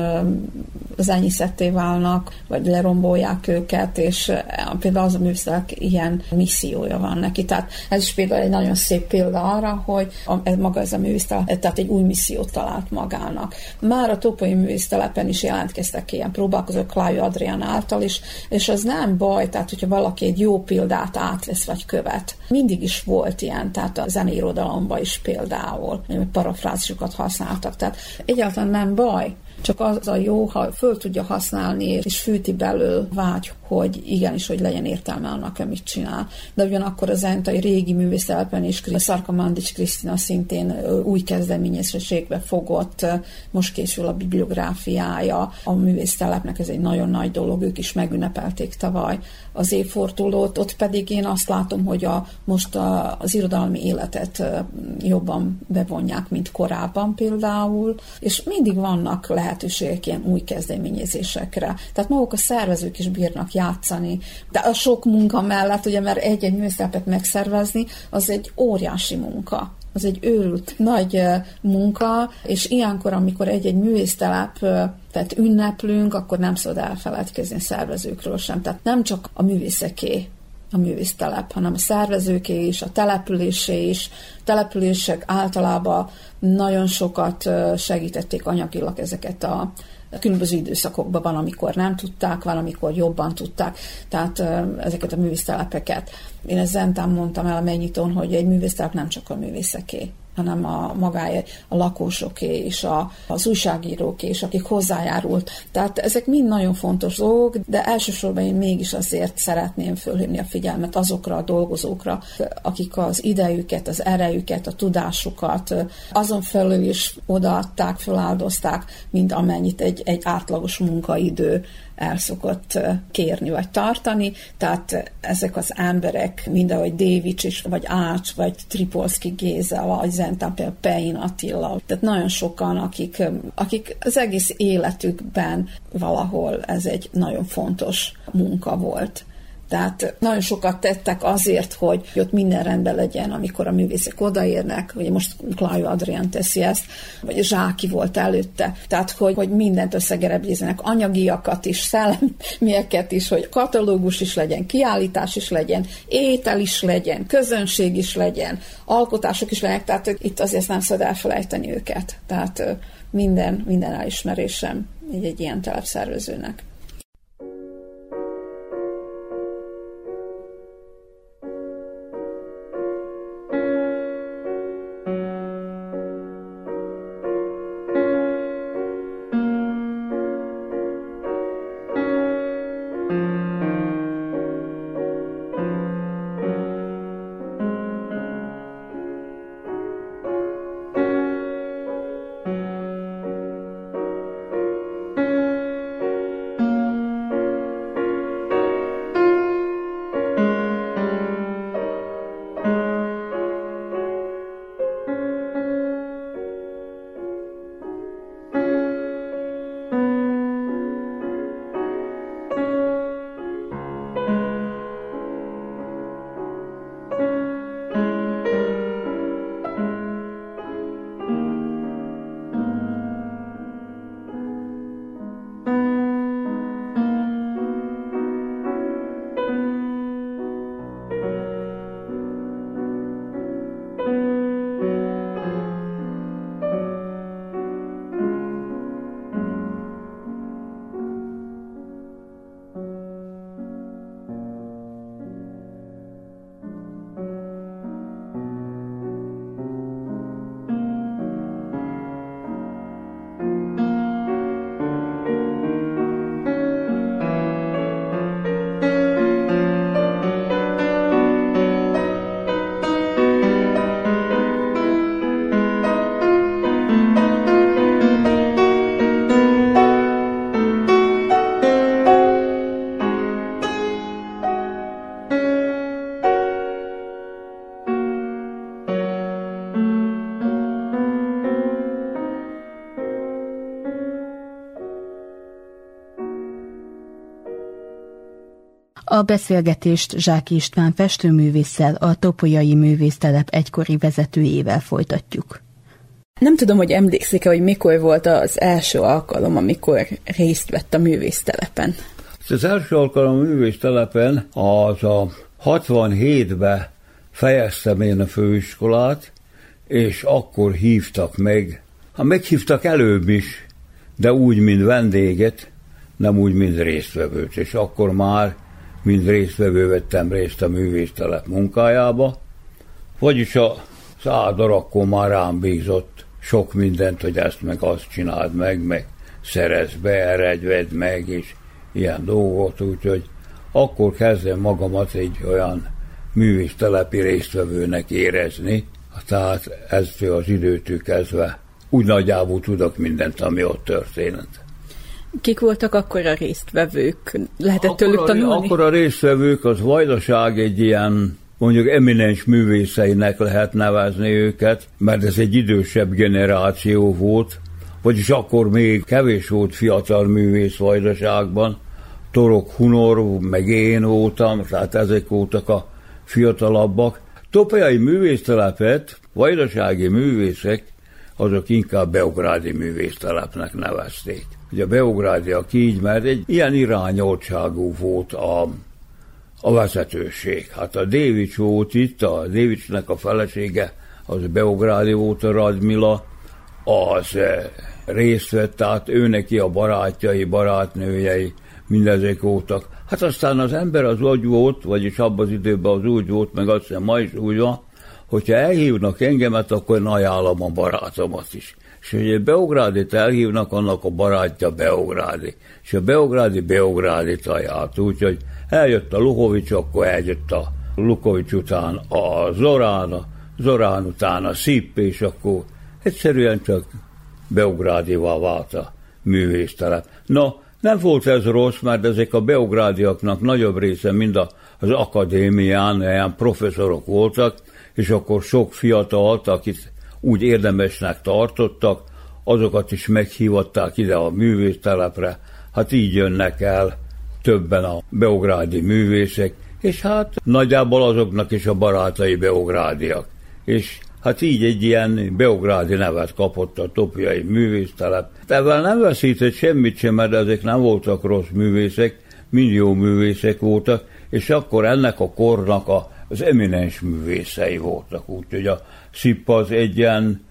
zenyészetté válnak, vagy lerombolják őket, és például az a műszerek ilyen missziója van neki. Tehát ez is például egy nagyon szép példa arra, hogy a, maga ez a művésztelep, tehát egy új missziót talált magának. Már a Topai művésztelepen is jelentkeztek ilyen próbálkozók Klájú Adrián által is, és az nem baj, tehát hogyha valaki egy jó példát átvesz vagy követ. Mindig is volt ilyen, tehát a zeneirodalomban is például, parafrázisokat használtak, tehát egyáltalán nem baj, csak az a jó, ha föl tudja használni, és fűti belül vágy, hogy igenis, hogy legyen értelme annak, amit csinál. De ugyanakkor az Entai régi művészelepen is Szarka Mandics Krisztina szintén új kezdeményezéségbe fogott, most készül a bibliográfiája a művésztelepnek, ez egy nagyon nagy dolog, ők is megünnepelték tavaly az évfordulót, ott pedig én azt látom, hogy a, most a, az irodalmi életet jobban bevonják, mint korábban például, és mindig vannak lehetőségek ilyen új kezdeményezésekre. Tehát maguk a szervezők is bírnak játszani. De a sok munka mellett, ugye, mert egy-egy műszerepet megszervezni, az egy óriási munka az egy őrült nagy munka, és ilyenkor, amikor egy-egy művésztelep tehát ünneplünk, akkor nem szabad elfeledkezni a szervezőkről sem. Tehát nem csak a művészeké a művésztelep, hanem a szervezőké is, a településé is. Települések általában nagyon sokat segítették anyagilag ezeket a különböző időszakokban van, amikor nem tudták, van, amikor jobban tudták, tehát ezeket a művésztelepeket. Én ezzel mondtam el a megnyitón, hogy egy művésztelep nem csak a művészeké, hanem a magája, a lakósoké és a, az újságíróké és akik hozzájárult. Tehát ezek mind nagyon fontos dolgok, de elsősorban én mégis azért szeretném fölhívni a figyelmet azokra a dolgozókra, akik az idejüket, az erejüket, a tudásukat azon felül is odaadták, feláldozták, mint amennyit egy, egy átlagos munkaidő el szokott kérni vagy tartani, tehát ezek az emberek, mind ahogy Dévics is, vagy Ács, vagy Tripolszki Géza, vagy például Pein Attila, tehát nagyon sokan, akik, akik az egész életükben valahol ez egy nagyon fontos munka volt. Tehát nagyon sokat tettek azért, hogy ott minden rendben legyen, amikor a művészek odaérnek, ugye most Klajo Adrián teszi ezt, vagy Zsáki volt előtte, tehát hogy, hogy mindent összegerebjézenek, anyagiakat is, szellemieket is, hogy katalógus is legyen, kiállítás is legyen, étel is legyen, közönség is legyen, alkotások is legyenek, tehát itt azért nem szabad elfelejteni őket. Tehát minden, minden elismerésem egy, egy ilyen telepszervezőnek. A beszélgetést Zsák István festőművésszel, a Topolyai Művésztelep egykori vezetőjével folytatjuk. Nem tudom, hogy emlékszik-e, hogy mikor volt az első alkalom, amikor részt vett a művésztelepen. Az első alkalom a művésztelepen az a 67-ben fejeztem én a főiskolát, és akkor hívtak meg, ha meghívtak előbb is, de úgy, mint vendéget, nem úgy, mint résztvevőt. És akkor már, mint résztvevő vettem részt a művésztelep munkájába, vagyis a szádor akkor már rám bízott sok mindent, hogy ezt meg azt csináld meg, meg szerez be, eredved meg, és ilyen dolgot, úgyhogy akkor kezdem magamat egy olyan művésztelepi résztvevőnek érezni, tehát eztől az időtől kezdve úgy nagyjából tudok mindent, ami ott történt. Kik voltak akkor a résztvevők? Lehetett akkor tőlük tanulni? akkor a résztvevők, az Vajdaság egy ilyen mondjuk eminens művészeinek lehet nevezni őket, mert ez egy idősebb generáció volt, vagyis akkor még kevés volt fiatal művész Vajdaságban, Torok Hunor, meg én voltam, tehát ezek voltak a fiatalabbak. Topajai művésztelepet, vajdasági művészek, azok inkább beográdi művésztelepnek nevezték. Ugye a beográdiak így, mert egy ilyen irányoltságú volt a, a vezetőség. Hát a Dévics volt itt, a Dévicsnek a felesége, az Beográdi volt a Radmila, az eh, részt vett, tehát ő neki a barátjai, barátnőjei, mindezek voltak. Hát aztán az ember az úgy volt, vagyis abban az időben az úgy volt, meg azt hiszem ma is úgy van, hogyha elhívnak engemet, akkor én ajánlom a barátomat is. És hogy Beográdit elhívnak, annak a barátja Beográdi. És a Beográdi Beográdit ajánlt. Úgyhogy eljött a Lukovics, akkor eljött a Lukovics után a Zorán, a Zorán után a Szipp, és akkor egyszerűen csak Beográdival vált a művésztelep. No, nem volt ez rossz, mert ezek a beográdiaknak nagyobb része mind az akadémián ilyen professzorok voltak, és akkor sok fiatalt, akit úgy érdemesnek tartottak, azokat is meghívatták ide a művésztelepre. Hát így jönnek el többen a beográdi művészek, és hát nagyjából azoknak is a barátai beográdiak. És Hát így egy ilyen beográdi nevet kapott a topiai művésztelep. Ezzel nem veszített semmit sem, mert ezek nem voltak rossz művészek, mind jó művészek voltak, és akkor ennek a kornak a, az eminens művészei voltak. Úgyhogy a SZIP az egy ilyen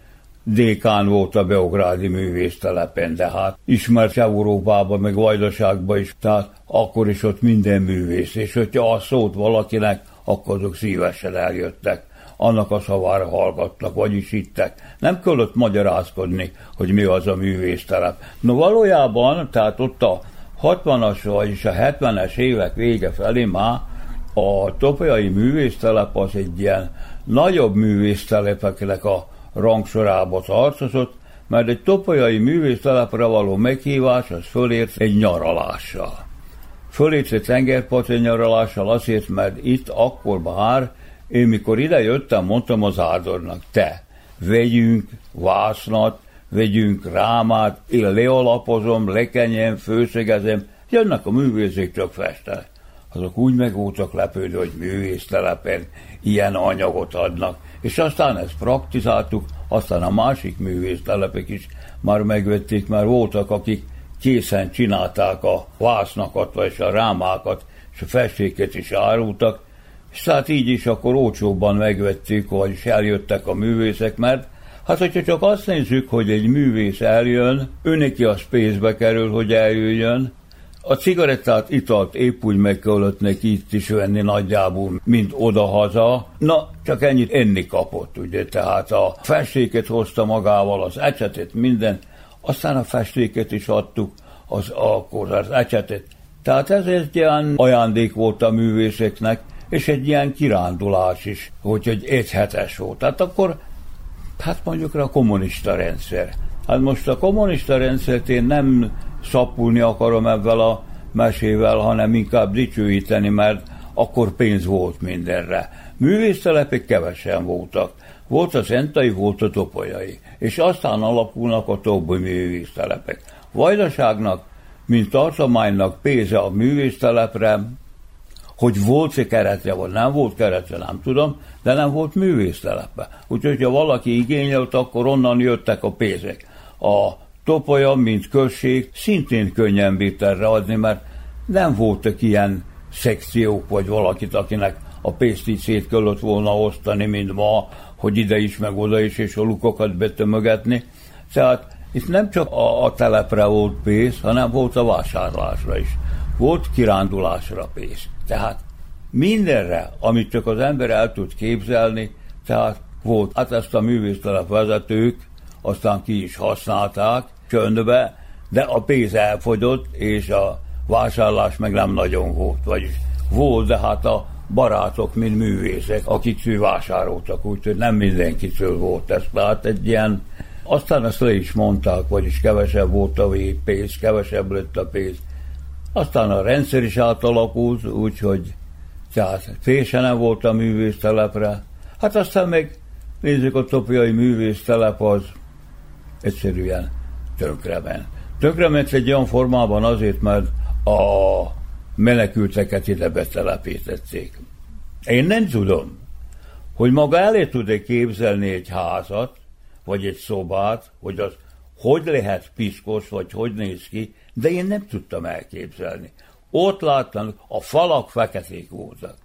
dékán volt a Beográdi művésztelepen, de hát ismert Európában, meg Vajdaságban is, tehát akkor is ott minden művész, és hogyha azt szólt valakinek, akkor azok szívesen eljöttek annak a szavára hallgattak, vagyis hittek. Nem kellett magyarázkodni, hogy mi az a művésztelep. No valójában, tehát ott a 60-as, vagyis a 70-es évek vége felé már a topolyai művésztelep az egy ilyen nagyobb művésztelepeknek a rangsorába tartozott, mert egy topolyai művésztelepre való meghívás az fölért egy nyaralással. Fölért egy tengerparti nyaralással azért, mert itt akkor már én mikor ide jöttem, mondtam az áldornak, te, vegyünk vásznat, vegyünk rámát, én lealapozom, lekenyem, főszegezem, jönnek a művészek csak festenek. Azok úgy meg voltak lepődő, hogy művésztelepen ilyen anyagot adnak. És aztán ezt praktizáltuk, aztán a másik művésztelepek is már megvették, mert voltak, akik készen csinálták a vásznakat, vagy a rámákat, és a festéket is árultak, és tehát így is akkor olcsóbban megvettük, vagyis eljöttek a művészek, mert hát hogyha csak azt nézzük, hogy egy művész eljön, neki a pénzbe kerül, hogy eljöjjön, a cigarettát, italt épp úgy meg kellett neki itt is venni nagyjából, mint odahaza. Na, csak ennyit enni kapott, ugye, tehát a festéket hozta magával, az ecsetet, minden, aztán a festéket is adtuk, az, akkor az ecsetet. Tehát ez egy ilyen ajándék volt a művészeknek, és egy ilyen kirándulás is, hogy egy egyhetes volt. Tehát akkor, hát mondjuk a kommunista rendszer. Hát most a kommunista rendszert én nem szapulni akarom ebben a mesével, hanem inkább dicsőíteni, mert akkor pénz volt mindenre. Művésztelepek kevesen voltak. Volt a Szentai, volt a Topolyai. És aztán alakulnak a többi művésztelepek. Vajdaságnak, mint tartománynak pénze a művésztelepre Hogy volt-e keretje, vagy nem volt keretje, nem tudom, de nem volt művésztelepe. Úgyhogy, ha valaki igényelt, akkor onnan jöttek a pénzek. A Topolya, mint község, szintén könnyen bírt erre adni, mert nem voltak ilyen szekciók, vagy valakit, akinek a pénzt így szét kellett volna osztani, mint ma, hogy ide is, meg oda is, és a lukokat betömögetni. Tehát itt nem csak a, a telepre volt pénz, hanem volt a vásárlásra is. Volt kirándulásra pénz. Tehát mindenre, amit csak az ember el tud képzelni, tehát volt. Hát ezt a művésztelep vezetők aztán ki is használták csöndbe, de a pénz elfogyott, és a vásárlás meg nem nagyon volt. Vagyis volt, de hát a barátok, mint művészek, akik vásároltak, úgyhogy nem mindenkitől volt ez. Tehát egy ilyen, aztán ezt le is mondták, vagyis kevesebb volt a pénz, kevesebb lett a pénz. Aztán a rendszer is átalakult, úgyhogy tehát fése nem volt a művésztelepre. Hát aztán meg nézzük a topiai művésztelep az egyszerűen tönkrement. Tönkrement egy olyan formában azért, mert a menekülteket ide betelepítették. Én nem tudom, hogy maga elé tud-e képzelni egy házat, vagy egy szobát, hogy az hogy lehet piszkos, vagy hogy néz ki, de én nem tudtam elképzelni. Ott láttam, a falak feketék voltak.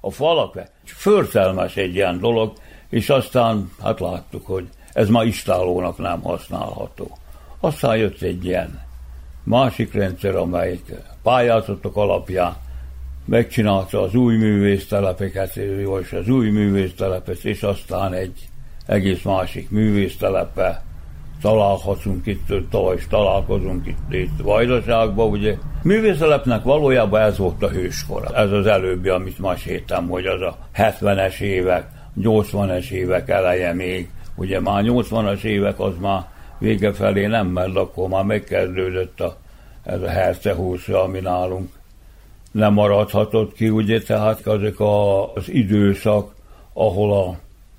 A falak, förtelmes egy ilyen dolog, és aztán hát láttuk, hogy ez ma istálónak nem használható. Aztán jött egy ilyen másik rendszer, amelyik pályázatok alapján megcsinálta az új művésztelepeket, és az új művésztelepet, és aztán egy egész másik művésztelepe találhatunk itt, is találkozunk itt, itt Vajdaságban, ugye. Művészelepnek valójában ez volt a hőskora. Ez az előbbi, amit ma héten, hogy az a 70-es évek, 80-es évek eleje még, ugye már 80-as évek az már vége felé nem, mert akkor már megkezdődött a, ez a hercehúsra, ami nálunk. Nem maradhatott ki, ugye, tehát azok a, az időszak, ahol a,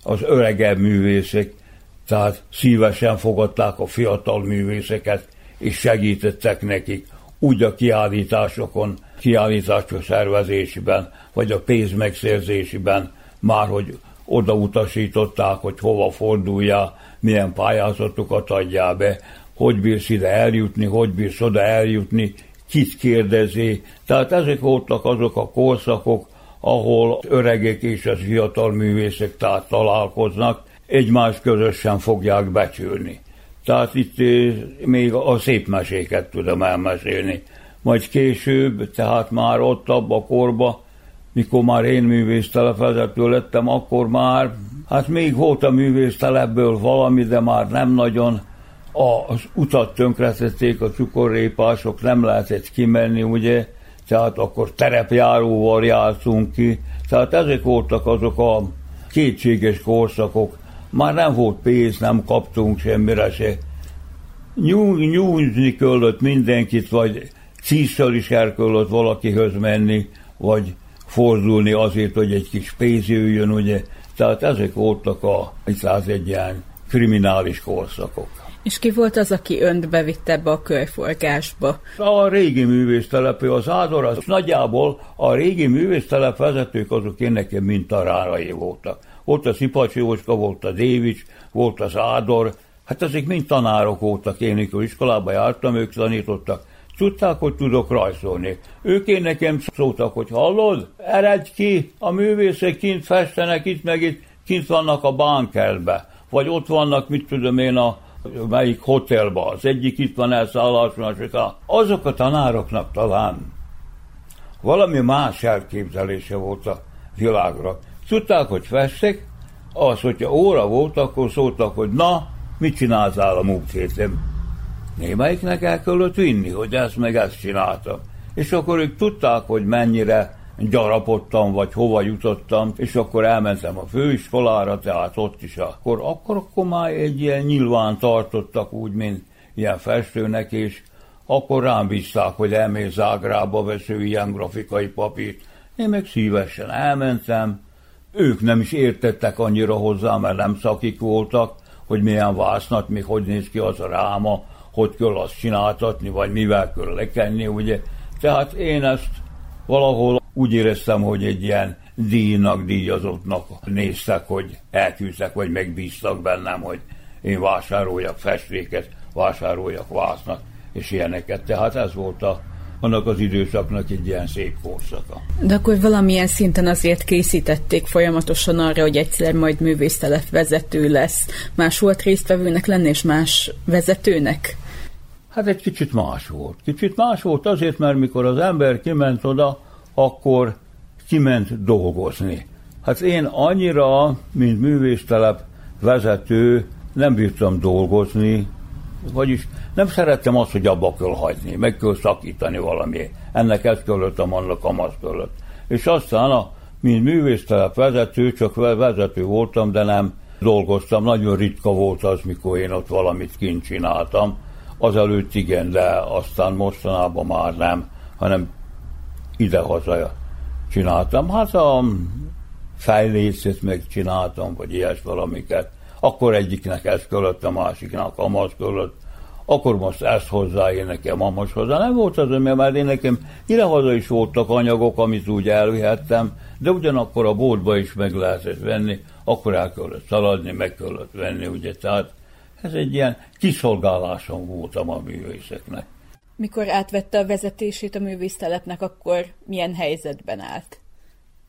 az öregebb művészek, tehát szívesen fogadták a fiatal művészeket, és segítettek nekik úgy a kiállításokon, kiállítások szervezésében, vagy a pénz megszerzésében, már hogy odautasították, hogy hova forduljál, milyen pályázatokat adjál be, hogy bírsz ide eljutni, hogy bírsz oda eljutni, kit kérdezi. Tehát ezek voltak azok a korszakok, ahol öregek és az fiatal művészek tehát találkoznak, egymás közösen fogják becsülni. Tehát itt még a szép meséket tudom elmesélni. Majd később, tehát már ott abba a korba, mikor már én művésztelepvezető lettem, akkor már, hát még volt a művésztelepből valami, de már nem nagyon az utat tönkretették a cukorrépások, nem lehetett kimenni, ugye, tehát akkor terepjáróval jártunk ki, tehát ezek voltak azok a kétséges korszakok. Már nem volt pénz, nem kaptunk semmire se. Nyújzni kellett mindenkit, vagy císsal is el kellett valakihöz menni, vagy fordulni azért, hogy egy kis pénz jöjjön, ugye. Tehát ezek voltak a 101 ilyen kriminális korszakok. És ki volt az, aki önt bevitte ebbe a körforgásba? A régi művésztelepő, az Ádor, az nagyjából a régi művésztelep vezetők azok én nekem mint a rárai voltak. Volt a Szipacsi Jóska, volt a Dévics, volt az Ádor, hát ezek mind tanárok voltak, én mikor iskolába jártam, ők tanítottak. Tudták, hogy tudok rajzolni. Ők én nekem szóltak, hogy hallod, eredj ki, a művészek kint festenek, itt meg itt, kint vannak a bánkerbe, vagy ott vannak, mit tudom én, a melyik hotelba, az egyik itt van elszállás, másik Azok a tanároknak talán valami más elképzelése volt a világra. Tudták, hogy festek, az, hogyha óra volt, akkor szóltak, hogy na, mit csináltál a múlt héten? Némelyiknek el kellett vinni, hogy ezt meg ezt csináltam. És akkor ők tudták, hogy mennyire gyarapodtam, vagy hova jutottam, és akkor elmentem a főiskolára, tehát ott is akkor, akkor, akkor már egy ilyen nyilván tartottak úgy, mint ilyen festőnek, és akkor rám bízták, hogy elmész Zágrába vesző ilyen grafikai papírt. Én meg szívesen elmentem, ők nem is értettek annyira hozzá, mert nem szakik voltak, hogy milyen vásznat, még hogy néz ki az a ráma, hogy kell azt csináltatni, vagy mivel kell lekenni, ugye. Tehát én ezt valahol úgy éreztem, hogy egy ilyen díjnak, díjazottnak néztek, hogy elküldtek, vagy megbíztak bennem, hogy én vásároljak festéket, vásároljak vásznak, és ilyeneket. Tehát ez volt a, annak az időszaknak egy ilyen szép korszaka. De akkor valamilyen szinten azért készítették folyamatosan arra, hogy egyszer majd művésztelep vezető lesz. Más volt résztvevőnek lenni, és más vezetőnek? Hát egy kicsit más volt. Kicsit más volt azért, mert mikor az ember kiment oda, akkor kiment dolgozni. Hát én annyira, mint művésztelep vezető, nem bírtam dolgozni, vagyis nem szerettem azt, hogy abba kell hagyni, meg kell szakítani valami. Ennek ez kellett, annak amaz kellett. És aztán, a, mint művésztelep vezető, csak vezető voltam, de nem dolgoztam. Nagyon ritka volt az, mikor én ott valamit kint csináltam. Azelőtt igen, de aztán mostanában már nem, hanem ide-haza csináltam. Hát a fejlészet megcsináltam, vagy ilyes valamiket. Akkor egyiknek ez kellett, a másiknak amaz kellett. Akkor most ezt hozzá, én nekem amaz hozzá. Nem volt az, mert már én nekem ide-haza is voltak anyagok, amit úgy elvihettem, de ugyanakkor a boltba is meg lehetett venni, akkor el kellett szaladni, meg kellett venni, ugye, tehát ez egy ilyen kiszolgálásom voltam a művészeknek. Mikor átvette a vezetését a művésztelepnek, akkor milyen helyzetben állt?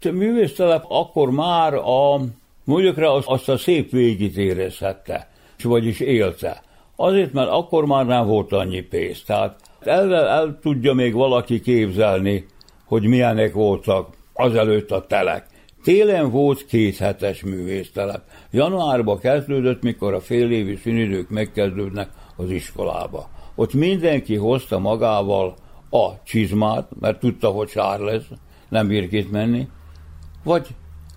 A művésztelep akkor már a mondjuk rá azt a szép végét érezhette, vagyis élte. Azért, mert akkor már nem volt annyi pénz. Tehát el, el tudja még valaki képzelni, hogy milyenek voltak azelőtt a telek. Télen volt két hetes művésztelep. Januárban kezdődött, mikor a félévi szünidők megkezdődnek az iskolába. Ott mindenki hozta magával a csizmát, mert tudta, hogy sár lesz, nem bír itt menni, vagy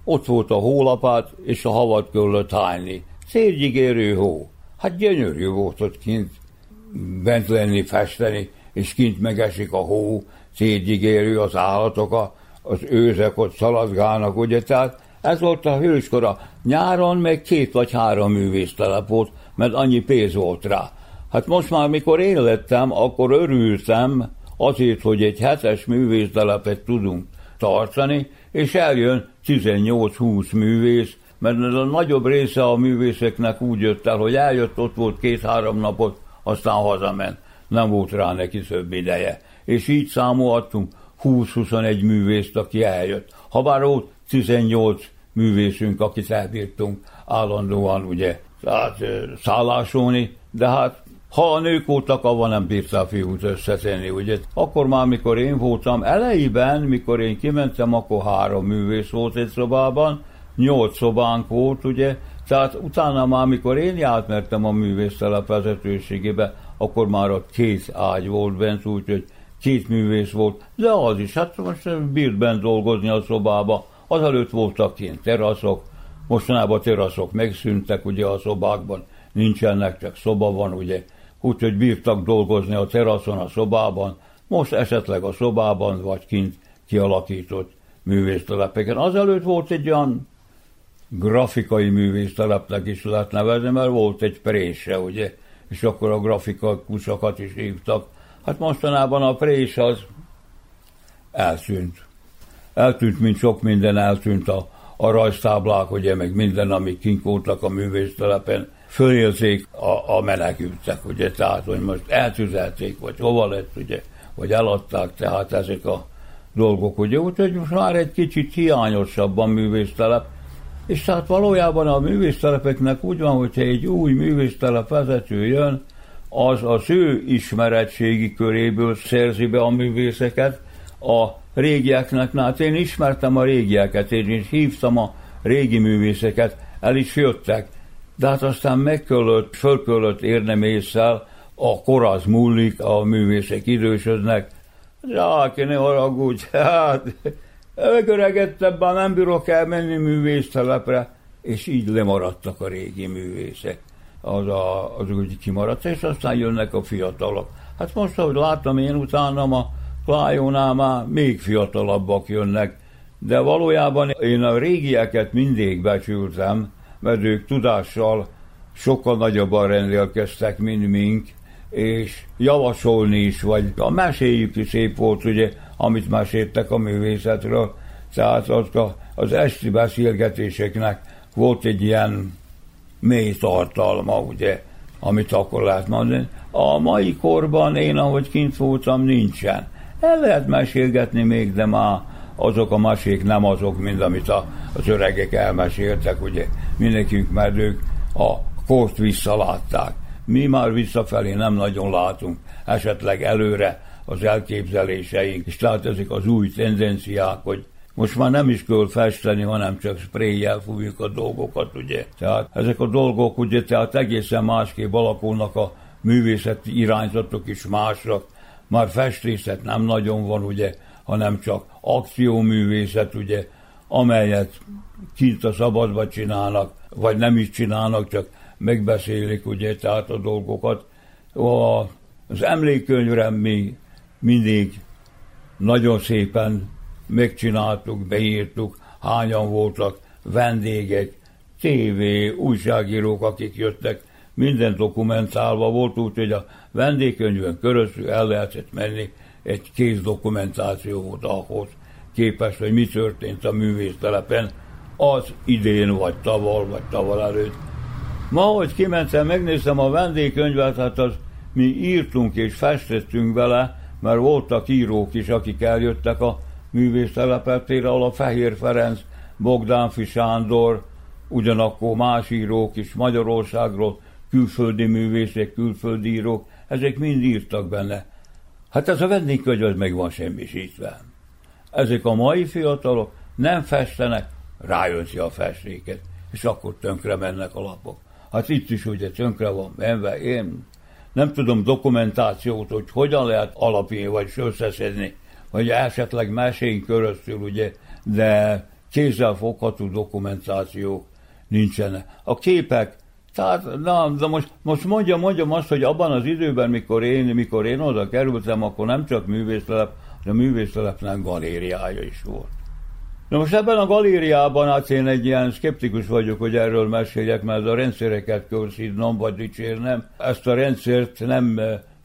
ott volt a hólapát, és a havat kellett hányni. Szérgyigérő hó. Hát gyönyörű volt ott kint bent lenni, festeni, és kint megesik a hó, szérgyigérő, az állatok, az őzek ott szaladgálnak, ugye, tehát ez volt a hőskora. Nyáron meg két vagy három művésztelep volt, mert annyi pénz volt rá. Hát most már, mikor én lettem, akkor örültem azért, hogy egy hetes művésztelepet tudunk tartani, és eljön 18-20 művész, mert a nagyobb része a művészeknek úgy jött el, hogy eljött, ott volt két-három napot, aztán hazament. Nem volt rá neki több ideje. És így számolhattunk 20-21 művészt, aki eljött. Habár volt 18 művészünk, akit elbírtunk állandóan, ugye, tehát szállásolni, de hát ha a nők voltak, avval nem bírta a fiút összetenni, ugye? Akkor már, mikor én voltam, elejében, mikor én kimentem, akkor három művész volt egy szobában, nyolc szobánk volt, ugye? Tehát utána már, mikor én játmertem a művésztelep vezetőségébe, akkor már ott két ágy volt bent, úgyhogy két művész volt, de az is, hát most bírt bent dolgozni a szobába, azelőtt voltak kint teraszok, mostanában teraszok megszűntek, ugye a szobákban. Nincsenek, csak szoba van, ugye, úgyhogy bírtak dolgozni a teraszon, a szobában, most esetleg a szobában, vagy kint kialakított művésztelepeken. Azelőtt volt egy olyan grafikai művésztelepnek is lehet nevezni, mert volt egy prése, ugye, és akkor a grafikusokat is hívtak. Hát mostanában a prés az eltűnt. Eltűnt, mint sok minden eltűnt a, a rajztáblák, ugye, meg minden, ami kink voltak a művésztelepen. Fölélték a, a menekültek, ugye, tehát, hogy most eltüzelték, vagy hova lett, ugye, vagy eladták, tehát ezek a dolgok, ugye, úgyhogy most már egy kicsit hiányosabb a művésztelep, és tehát valójában a művésztelepeknek úgy van, hogyha egy új művésztelep vezető jön, az az ő ismeretségi köréből szerzi be a művészeket, a régieknek, na hát én ismertem a régieket, én is hívtam a régi művészeket, el is jöttek, de hát aztán meg kellett, föl kellett érnemésszel, a kor múlik, a művészek idősödnek. Zsáki, ne haragudj, hát megöregettem, már nem bírok elmenni művésztelepre, és így lemaradtak a régi művészek. Az, a, az úgy kimaradt, és aztán jönnek a fiatalok. Hát most, ahogy láttam én utána a Klájónál már még fiatalabbak jönnek, de valójában én a régieket mindig becsültem, mert ők tudással sokkal nagyobban rendelkeztek, mint mink, és javasolni is, vagy a meséjük is szép volt, ugye, amit meséltek a művészetről, tehát az, az esti beszélgetéseknek volt egy ilyen mély tartalma, ugye, amit akkor lehet mondani. A mai korban én, ahogy kint voltam, nincsen. El lehet mesélgetni még, de már azok a mesék nem azok, mint amit a, az öregek elmeséltek, ugye mindenkünk, mert ők a kort visszalátták. Mi már visszafelé nem nagyon látunk, esetleg előre az elképzeléseink, és tehát ezek az új tendenciák, hogy most már nem is kell festeni, hanem csak spréjjel fújjuk a dolgokat, ugye. Tehát ezek a dolgok, ugye, tehát egészen másképp alakulnak a művészeti irányzatok is másra. Már festészet nem nagyon van, ugye, hanem csak akcióművészet, ugye, amelyet kint a szabadba csinálnak, vagy nem is csinálnak, csak megbeszélik, ugye, tehát a dolgokat. A, az emlékkönyvre mi mindig nagyon szépen megcsináltuk, beírtuk, hányan voltak vendégek, tévé, újságírók, akik jöttek, minden dokumentálva volt, úgyhogy a vendégkönyvön körözül el lehetett menni, egy kész dokumentáció volt ahhoz képest, hogy mi történt a művésztelepen az idén, vagy taval, vagy taval előtt. Ma, hogy kimentem, megnéztem a vendégkönyvet, hát az mi írtunk és festettünk vele, mert voltak írók is, akik eljöttek a művésztelepetére, ahol a Fehér Ferenc, Bogdánfi Sándor, ugyanakkor más írók is Magyarországról, külföldi művészek, külföldi írók, ezek mind írtak benne. Hát ez a vendégkönyv meg van semmisítve. Ezek a mai fiatalok nem festenek, rájönti a festéket, és akkor tönkre mennek a lapok. Hát itt is ugye tönkre van menve, én nem tudom dokumentációt, hogy hogyan lehet alapítani, vagy összeszedni vagy esetleg mesén köröztül, ugye, de kézzel fogható dokumentációk nincsenek. A képek, tehát, na, de most, most mondjam, mondjam azt, hogy abban az időben, mikor én, mikor én oda kerültem, akkor nem csak művésztelep, de művésztelepnek galériája is volt. Na most ebben a galériában, hát én egy ilyen szkeptikus vagyok, hogy erről meséljek, mert a rendszereket kell szídnom, vagy dicsérnem. Ezt a rendszert nem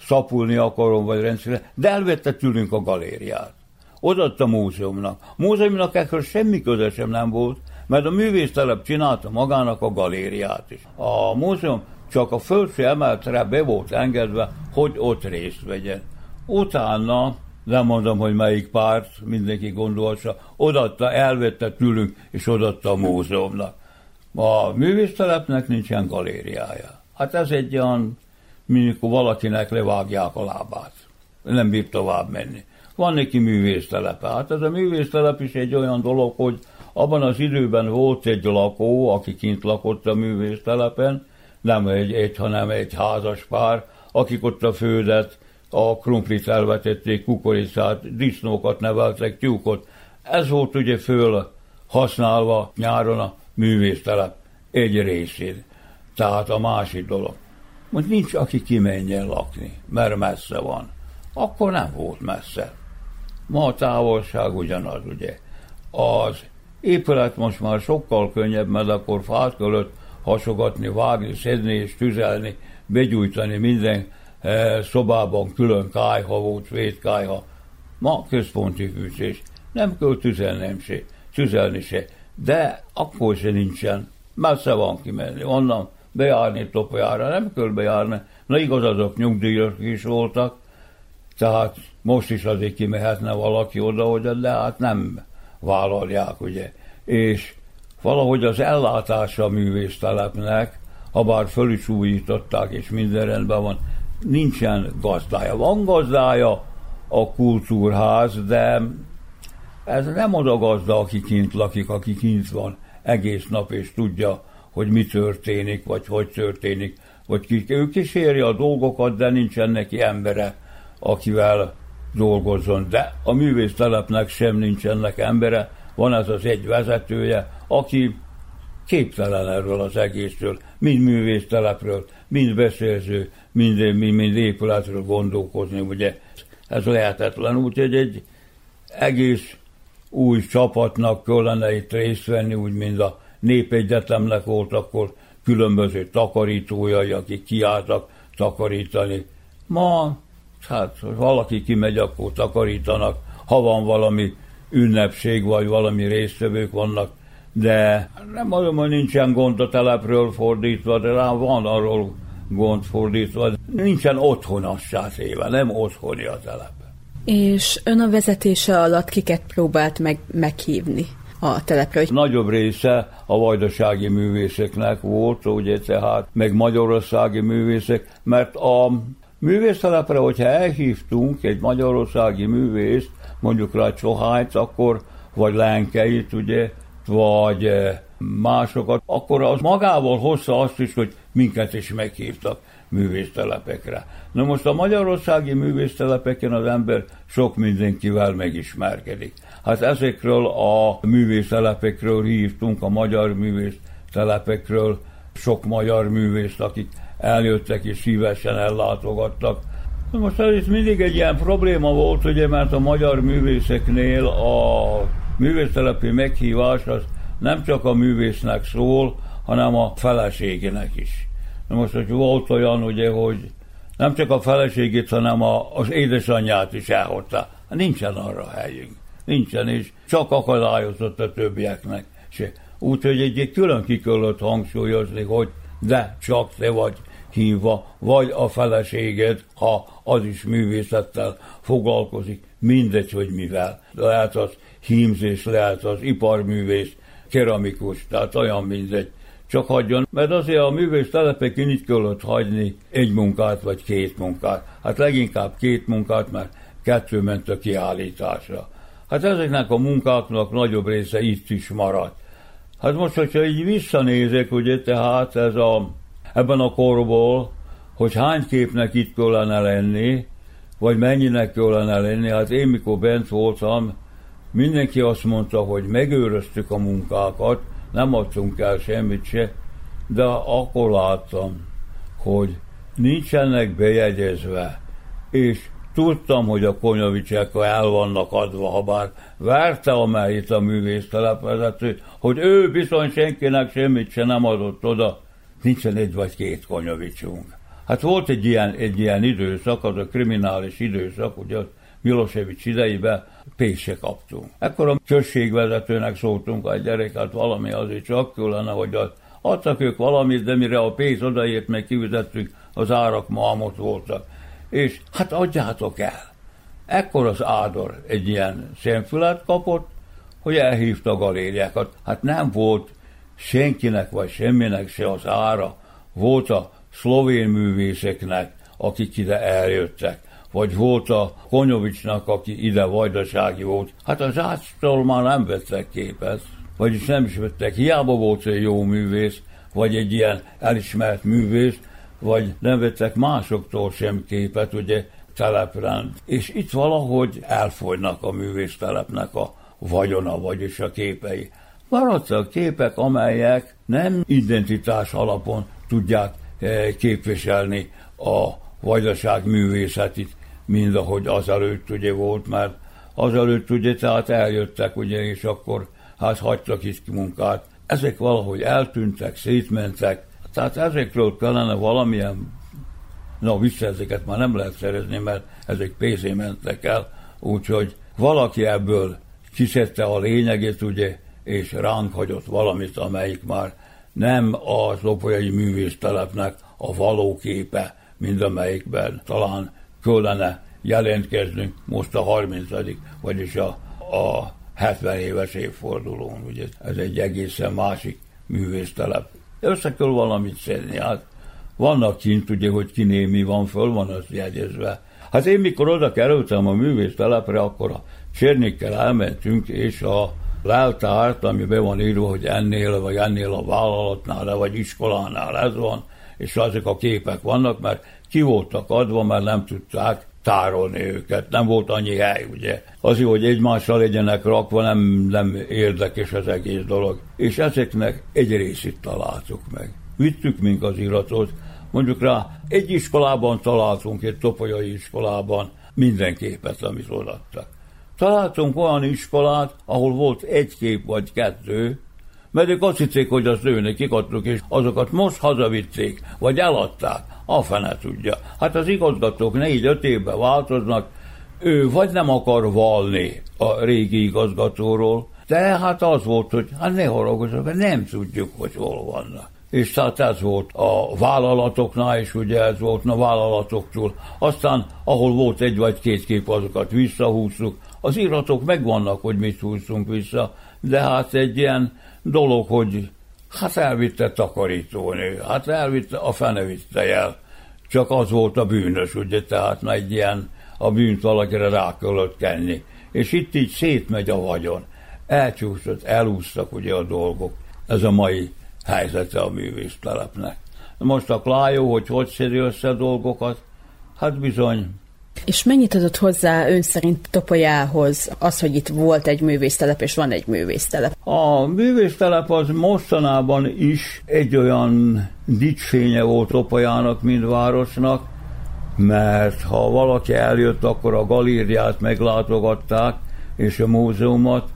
szapulni akarom, vagy rendszerre, de elvette tőlünk a galériát. Odaadta a múzeumnak. A múzeumnak ekkor semmi köze sem nem volt, mert a művésztelep csinálta magának a galériát is. A múzeum csak a felső emeltre be volt engedve, hogy ott részt vegyen. Utána, nem mondom, hogy melyik párt, mindenki gondolsa, odaadta, elvette tőlünk, és odaadta a múzeumnak. A művésztelepnek nincsen galériája. Hát ez egy olyan mikor valakinek levágják a lábát. Nem bír tovább menni. Van neki művésztelepe. Hát ez a művésztelep is egy olyan dolog, hogy abban az időben volt egy lakó, aki kint lakott a művésztelepen, nem egy, egy hanem egy házas pár, akik ott a földet, a krumplit elvetették, kukoricát, disznókat neveltek, tyúkot. Ez volt ugye föl használva nyáron a művésztelep egy részén. Tehát a másik dolog. Most nincs, aki kimenjen lakni, mert messze van. Akkor nem volt messze. Ma a távolság ugyanaz, ugye. Az épület most már sokkal könnyebb, mert akkor fát kellett hasogatni, vágni, szedni és tüzelni, begyújtani minden eh, szobában külön kájha volt, védkájha. Ma központi fűtés. Nem kell tüzelni se, tüzelni se. De akkor se nincsen. Messze van kimenni. Onnan bejárni Topolyára, nem kell bejárni. Na igaz, azok nyugdíjak is voltak, tehát most is azért kimehetne valaki oda, hogy de hát nem vállalják, ugye. És valahogy az ellátása a művésztelepnek, ha bár föl is újították, és minden rendben van, nincsen gazdája. Van gazdája a kultúrház, de ez nem az a gazda, aki kint lakik, aki kint van egész nap, és tudja, hogy mi történik, vagy hogy történik, vagy ki, ő kíséri a dolgokat, de nincsen neki embere, akivel dolgozzon. De a művésztelepnek sem nincsenek embere, van ez az egy vezetője, aki képtelen erről az egészről, mind művésztelepről, mind beszélző, mind, mind, mind épületről gondolkozni, ugye. Ez lehetetlen, úgyhogy egy egész új csapatnak kellene itt részt venni, úgy mint a népegyetemnek volt akkor különböző takarítójai, akik kiálltak takarítani. Ma, hát, ha valaki kimegy, akkor takarítanak, ha van valami ünnepség, vagy valami résztvevők vannak, de nem mondom, hogy nincsen gond a telepről fordítva, de rá van arról gond fordítva. Nincsen otthonassá téve, nem otthoni a telep. És ön a vezetése alatt kiket próbált meg meghívni? A telepre. Nagyobb része a vajdasági művészeknek volt, ugye tehát, meg magyarországi művészek, mert a művésztelepre, hogyha elhívtunk egy magyarországi művészt, mondjuk rá Csohányt, akkor, vagy Lenkeit, ugye, vagy eh, másokat, akkor az magával hozza azt is, hogy minket is meghívtak művésztelepekre. Na most a magyarországi művésztelepeken az ember sok mindenkivel megismerkedik. Hát ezekről a művésztelepekről hívtunk, a magyar művésztelepekről sok magyar művészt, akik eljöttek és szívesen ellátogattak. Most ez mindig egy ilyen probléma volt, ugye, mert a magyar művészeknél a művésztelepi meghívás az nem csak a művésznek szól, hanem a feleségének is. Na most, hogy volt olyan, ugye, hogy nem csak a feleségét, hanem a, az édesanyját is elhozta. Nincsen arra helyünk. Nincsen, és csak akadályozott a többieknek. Úgyhogy egy külön ki kellett hangsúlyozni, hogy de csak te vagy hívva, vagy a feleséged, ha az is művészettel foglalkozik, mindegy, hogy mivel. Lehet az hímzés, lehet az iparművész, keramikus, tehát olyan mindegy csak hagyjon, mert azért a művész telepeken így kellett hagyni egy munkát vagy két munkát. Hát leginkább két munkát, mert kettő ment a kiállításra. Hát ezeknek a munkáknak nagyobb része itt is maradt. Hát most, hogyha így visszanézek, ugye tehát ez a, ebben a korból, hogy hány képnek itt kellene lenni, vagy mennyinek kellene lenni, hát én mikor bent voltam, mindenki azt mondta, hogy megőröztük a munkákat, nem adtunk el semmit se, de akkor láttam, hogy nincsenek bejegyezve, és tudtam, hogy a konyovicsek el vannak adva, ha bár verte a itt a hogy ő bizony senkinek semmit se nem adott oda, nincsen egy vagy két konyovicsunk. Hát volt egy ilyen, egy ilyen időszak, az a kriminális időszak, ugye Milosevic idejében pénzt kaptunk. Ekkor a községvezetőnek szóltunk a gyereket, valami azért csak kellene, hogy az adtak ők valamit, de mire a pénz odaért, meg kivizettük, az árak malmot voltak. És hát adjátok el. Ekkor az Ádor egy ilyen szemfület kapott, hogy elhívta a galériákat. Hát nem volt senkinek vagy semminek se az ára. Volt a szlovén művészeknek, akik ide eljöttek vagy volt a Konyovicsnak, aki ide vajdasági volt. Hát az Ácstól már nem vettek képet, vagyis nem is vettek. Hiába volt egy jó művész, vagy egy ilyen elismert művész, vagy nem vettek másoktól sem képet, ugye teleprend. És itt valahogy elfogynak a művésztelepnek a vagyona, vagyis a képei. Maradtak képek, amelyek nem identitás alapon tudják eh, képviselni a vajdaság művészetét, mind ahogy azelőtt ugye volt, mert azelőtt ugye tehát eljöttek ugye, és akkor hát hagytak ki munkát. Ezek valahogy eltűntek, szétmentek, tehát ezekről kellene valamilyen, na vissza ezeket már nem lehet szerezni, mert ezek pénzé mentek el, úgyhogy valaki ebből kiszedte a lényegét, ugye, és ránk hagyott valamit, amelyik már nem a lopolyai művésztelepnek a való képe, mind amelyikben talán kellene jelentkeznünk most a 30 vagyis a, a 70 éves évfordulón, ugye ez egy egészen másik művésztelep. Össze kell valamit szedni, hát vannak kint, ugye, hogy kiné mi van, föl van az jegyezve. Hát én mikor oda kerültem a művésztelepre, akkor a Csernikkel elmentünk, és a leltárt, ami be van írva, hogy ennél, vagy ennél a vállalatnál, vagy iskolánál ez van, és azok a képek vannak, mert ki voltak adva, mert nem tudták tárolni őket, nem volt annyi hely, ugye. Azért, hogy egymással legyenek rakva, nem, nem érdekes az egész dolog. És ezeknek egy részét találtuk meg. Vittük mink az iratot, mondjuk rá, egy iskolában találtunk, egy topolyai iskolában minden képet, amit odaadtak. Találtunk olyan iskolát, ahol volt egy kép vagy kettő, mert ők azt hitték, hogy azt ő nekik és azokat most hazavitték, vagy eladták, a fene tudja. Hát az igazgatók négy-öt évben változnak, ő vagy nem akar valni a régi igazgatóról, de hát az volt, hogy hát ne haragozzanak, nem tudjuk, hogy hol vannak. És tehát ez volt a vállalatoknál, és ugye ez volt a vállalatoktól. Aztán, ahol volt egy vagy két kép, azokat visszahúztuk. Az iratok megvannak, hogy mit húztunk vissza, de hát egy ilyen dolog, hogy hát elvitte takarítónő, hát elvitte, a fene vitte el. Csak az volt a bűnös, ugye, tehát egy ilyen a bűnt valakire rá kellett kenni. És itt így szétmegy a vagyon. Elcsúszott, elúsztak ugye a dolgok. Ez a mai helyzete a művésztelepnek. Most a Klájó, hogy hogy szedi össze dolgokat, hát bizony és mennyit adott hozzá ön szerint Topolyához az, hogy itt volt egy művésztelep, és van egy művésztelep? A művésztelep az mostanában is egy olyan dicsfénye volt Topolyának, mint városnak, mert ha valaki eljött, akkor a galériát meglátogatták, és a múzeumot.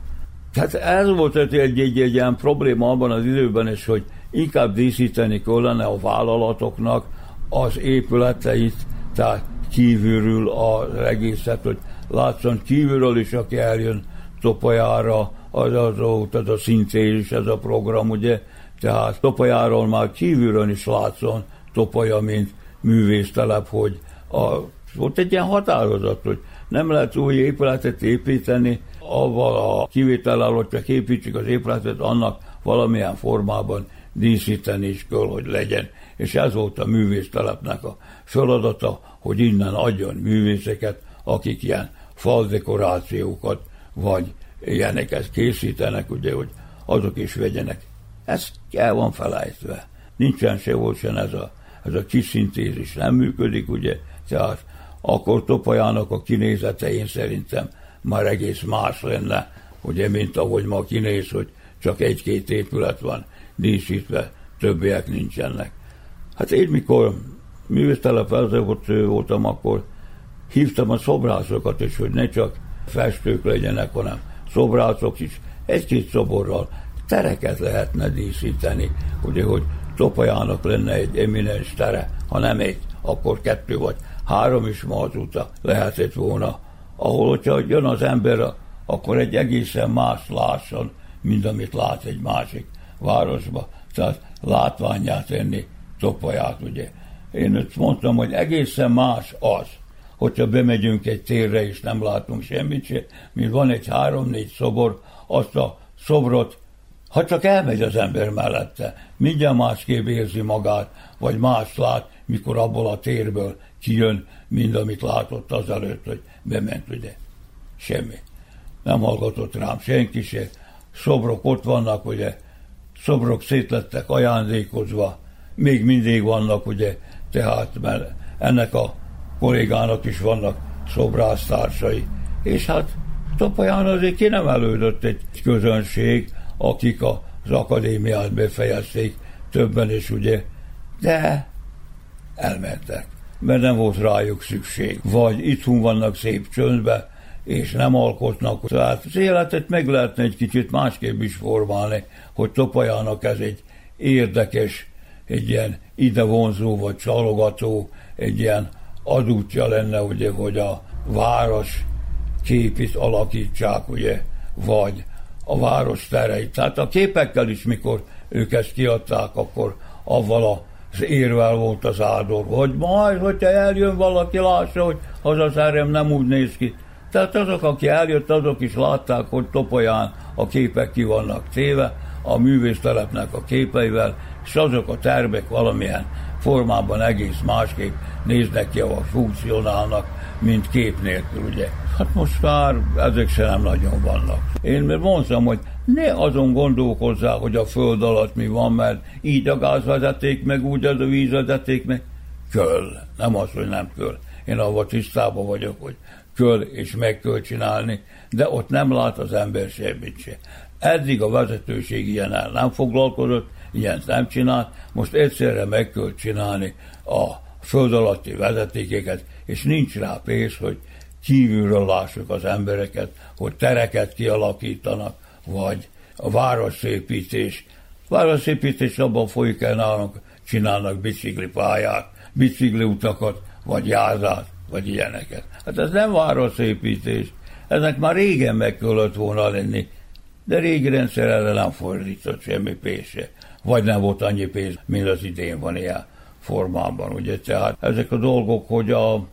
Tehát ez volt egy, egy, egy, egy ilyen probléma abban az időben is, hogy inkább díszíteni kellene a vállalatoknak az épületeit, tehát kívülről az egészet, hogy látszon kívülről is, aki eljön Topolyára, az az, az a szintén is ez a program, ugye, tehát Topolyáról már kívülről is látszon Topolya, mint művésztelep, hogy a, volt egy ilyen határozat, hogy nem lehet új épületet építeni, avval a kivétellel, hogy csak építsük az épületet, annak valamilyen formában díszíteni is kell, hogy legyen. És ez volt a művésztelepnek a feladata, hogy innen adjon művészeket, akik ilyen faldekorációkat, vagy ilyeneket készítenek, ugye, hogy azok is vegyenek. Ez el van felejtve. Nincsen se volt sem ez a, ez a kiszintézis, nem működik, ugye, tehát akkor Topajának a kinézete én szerintem már egész más lenne, ugye, mint ahogy ma kinéz, hogy csak egy-két épület van díszítve, többiek nincsenek. Hát én mikor művésztelep voltam, akkor hívtam a szobrászokat is, hogy ne csak festők legyenek, hanem szobrászok is, egy-két szoborral. Tereket lehetne díszíteni, ugye, hogy Topajának lenne egy eminens tere, ha nem egy, akkor kettő vagy. Három is ma azóta lehetett volna, ahol, hogyha jön az ember, akkor egy egészen más lásson, mint amit lát egy másik városba. Tehát látványát tenni Topaját, ugye. Én ezt mondtam, hogy egészen más az, hogyha bemegyünk egy térre és nem látunk semmit se, mint van egy három-négy szobor, azt a szobrot, ha csak elmegy az ember mellette, mindjárt másképp érzi magát, vagy más lát, mikor abból a térből kijön, mind amit látott azelőtt, hogy bement, ugye. Semmi. Nem hallgatott rám senki se. Szobrok ott vannak, ugye, szobrok szétlettek ajándékozva, még mindig vannak, ugye, tehát mert ennek a kollégának is vannak szobrásztársai. És hát Topaján azért ki nem elődött egy közönség, akik az akadémiát befejezték, többen is ugye, de elmentek, mert nem volt rájuk szükség. Vagy itthon vannak szép csöndbe, és nem alkotnak. Tehát az életet meg lehetne egy kicsit másképp is formálni, hogy Topajának ez egy érdekes, egy ilyen idevonzó vagy csalogató, egy ilyen adútja lenne, ugye, hogy a város képét alakítsák, ugye, vagy a város tereit. Tehát a képekkel is, mikor ők ezt kiadták, akkor avval az érvel volt az áldor, hogy majd, hogyha eljön valaki, lássa, hogy az az erem nem úgy néz ki. Tehát azok, aki eljött, azok is látták, hogy Topolyán a képek ki vannak téve, a művésztelepnek a képeivel, és azok a tervek valamilyen formában egész másképp néznek ki, ahol funkcionálnak, mint kép nélkül, ugye. Hát most már ezek se nem nagyon vannak. Én mert mondtam, hogy ne azon gondolkozzál, hogy a föld alatt mi van, mert így a gázvezeték, meg úgy az a vízvezeték, meg köl. Nem az, hogy nem köl. Én avval tisztában vagyok, hogy köl és meg kell csinálni, de ott nem lát az ember semmit se. Eddig a vezetőség ilyen el nem foglalkozott, ilyen nem csinált, most egyszerre meg kell csinálni a föld alatti vezetékeket, és nincs rá pénz, hogy kívülről lássuk az embereket, hogy tereket kialakítanak, vagy a városzépítés. Városépítés abban folyik el nálunk, csinálnak biciklipályát, bicikliutakat, vagy jázát, vagy ilyeneket. Hát ez nem városépítés. Eznek már régen meg kellett volna lenni, de régi rendszer erre nem fordított semmi pénzse. Vagy nem volt annyi pénz, mint az idén van ilyen formában. Ugye? Tehát ezek a dolgok, hogy a,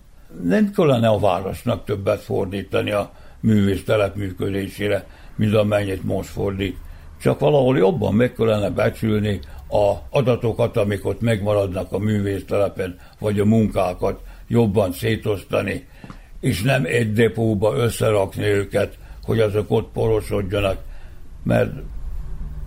nem kellene a városnak többet fordítani a művésztelep működésére, mint amennyit most fordít. Csak valahol jobban meg kellene becsülni a adatokat, amik ott megmaradnak a művésztelepen, vagy a munkákat jobban szétosztani, és nem egy depóba összerakni őket, hogy azok ott porosodjanak, mert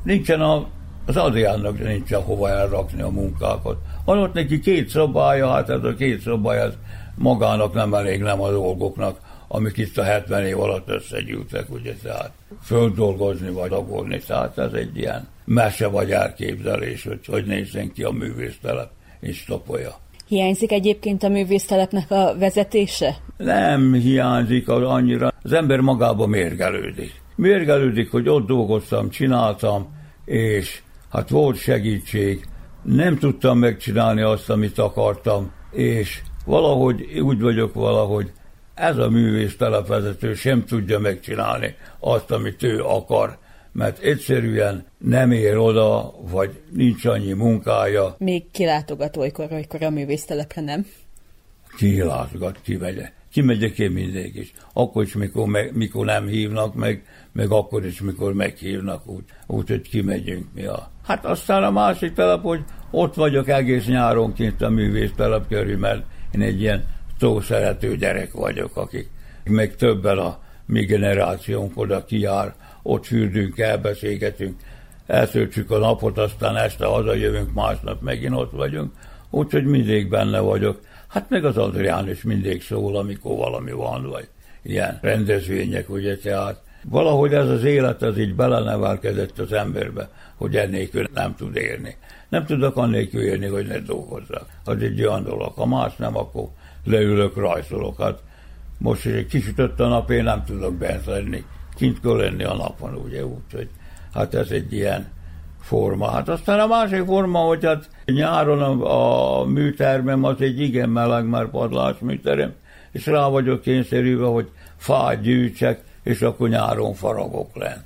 nincsen a, az Adriánnak nincsen hova elrakni a munkákat. Van ott neki két szobája, hát ez a két szobája ez magának nem elég, nem a dolgoknak, amik itt a 70 év alatt összegyűltek, ugye, tehát földolgozni vagy agolni, tehát ez egy ilyen mese vagy elképzelés, hogy hogy nézzen ki a művésztelep és topolja. Hiányzik egyébként a művésztelepnek a vezetése? Nem hiányzik az annyira. Az ember magába mérgelődik. Mérgelődik, hogy ott dolgoztam, csináltam, és hát volt segítség, nem tudtam megcsinálni azt, amit akartam, és valahogy úgy vagyok valahogy, ez a művész telepvezető sem tudja megcsinálni azt, amit ő akar, mert egyszerűen nem ér oda, vagy nincs annyi munkája. Még kilátogat olykor, olykor a művésztelepre, nem? Kilátogat, kimegye. Kimegyek én mindig is. Akkor is, mikor, me, mikor nem hívnak meg, meg akkor is, mikor meghívnak, úgy, úgy hogy kimegyünk mi a... Hát aztán a másik telep, hogy ott vagyok egész nyáron kint a művésztelep körül, mert én egy ilyen szó szerető gyerek vagyok, akik meg többen a mi generációnk oda kijár, ott fürdünk, elbeszélgetünk, eltöltsük a napot, aztán este hazajövünk, másnap megint ott vagyunk, úgyhogy mindig benne vagyok. Hát meg az Adrián is mindig szól, amikor valami van, vagy ilyen rendezvények, ugye, tehát valahogy ez az élet, ez így belenevelkedett az emberbe, hogy ennélkül nem tud élni. Nem tudok annélkül élni, hogy ne dolgozzak. Az egy olyan dolog. Ha más nem, akkor leülök, rajzolok. Hát most, hogy kisütött a nap, én nem tudok bent lenni. Kint kell lenni a napon, ugye, úgyhogy hát ez egy ilyen forma. Hát aztán a másik forma, hogy hát nyáron a, a műtermem az egy igen meleg, már padlás műterem, és rá vagyok kényszerülve, hogy fát gyűjtsek, és akkor nyáron faragok lent.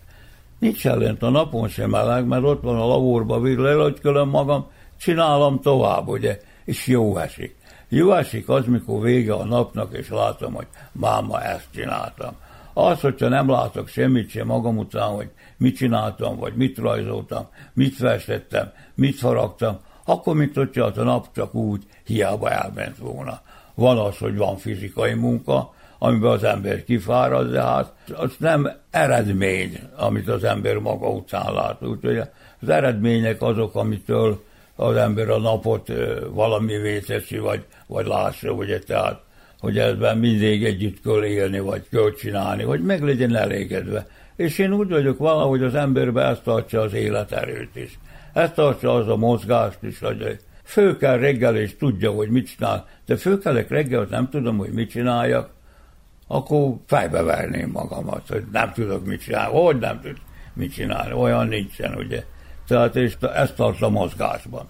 Nincs ellent a napon sem meleg, mert ott van a lavorba virlelagykölöm magam, csinálom tovább, ugye, és jó esik. Jó esik az, mikor vége a napnak, és látom, hogy máma ezt csináltam. Az, hogyha nem látok semmit sem magam után, hogy mit csináltam, vagy mit rajzoltam, mit festettem, mit faragtam, akkor, mint hogyha a nap csak úgy hiába elment volna. Van az, hogy van fizikai munka, amiben az ember kifárad, de hát az nem eredmény, amit az ember maga után lát. Úgyhogy az eredmények azok, amitől az ember a napot valami teszi, vagy, vagy lássa, ugye, tehát, hogy ebben mindig együtt kell élni, vagy kell csinálni, hogy meg legyen elégedve. És én úgy vagyok valahogy az emberbe ezt tartja az életerőt is. Ezt tartja az a mozgást is, hogy fő kell reggel, és tudja, hogy mit csinál. De főkelek reggel, nem tudom, hogy mit csináljak, akkor fejbe verném magamat, hogy nem tudok mit csinálni. Hogy nem tudok mit csinálni? Olyan nincsen, ugye. Tehát és ezt tart a mozgásban.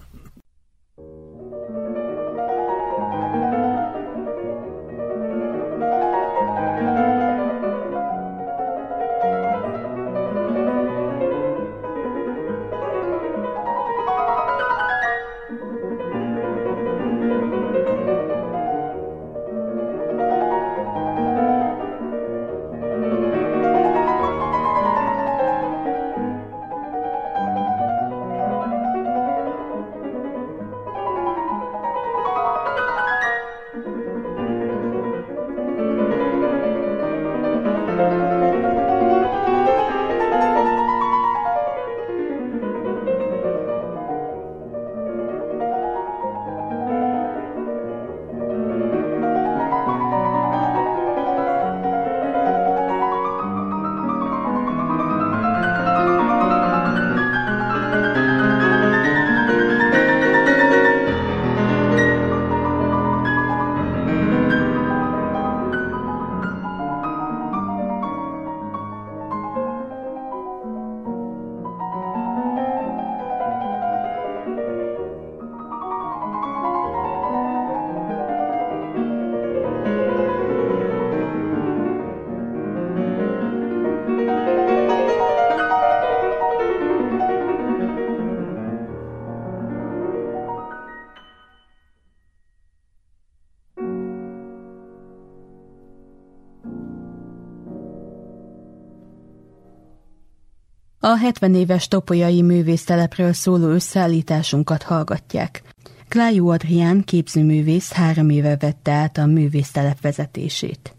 70 éves topolyai művésztelepről szóló összeállításunkat hallgatják. Klájú Adrián képzőművész három éve vette át a művésztelep vezetését.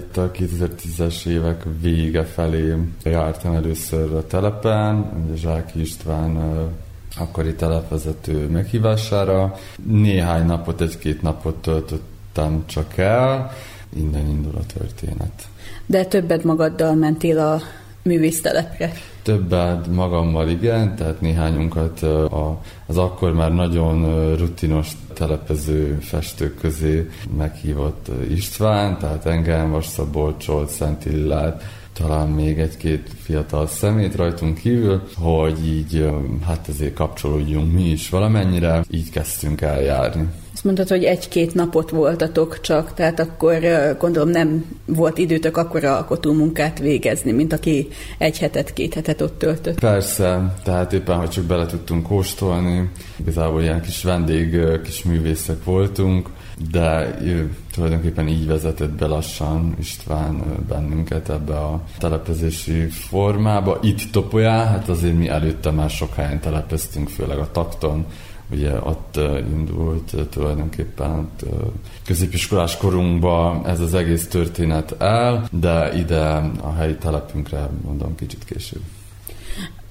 Itt a 2010-es évek vége felé jártam először a telepen, ugye Zsáki István akkori telepvezető meghívására. Néhány napot, egy-két napot töltöttem csak el, innen indul a történet. De többet magaddal mentél a művésztelepre? Többet magammal igen, tehát néhányunkat az akkor már nagyon rutinos telepező festők közé meghívott István, tehát engem, Vasszabolcsolt, Szent Illát, talán még egy-két fiatal szemét rajtunk kívül, hogy így hát ezért kapcsolódjunk mi is valamennyire, így kezdtünk el járni. Azt mondtad, hogy egy-két napot voltatok csak, tehát akkor gondolom nem volt időtök akkor alkotó munkát végezni, mint aki egy hetet, két hetet ott töltött. Persze, tehát éppen, hogy csak bele tudtunk kóstolni, igazából ilyen kis vendég, kis művészek voltunk, de tulajdonképpen így vezetett be lassan István bennünket ebbe a telepezési formába. Itt Topolyá, hát azért mi előtte már sok helyen telepeztünk, főleg a takton, ugye ott indult tulajdonképpen középiskolás korunkban ez az egész történet el, de ide a helyi telepünkre mondom kicsit később.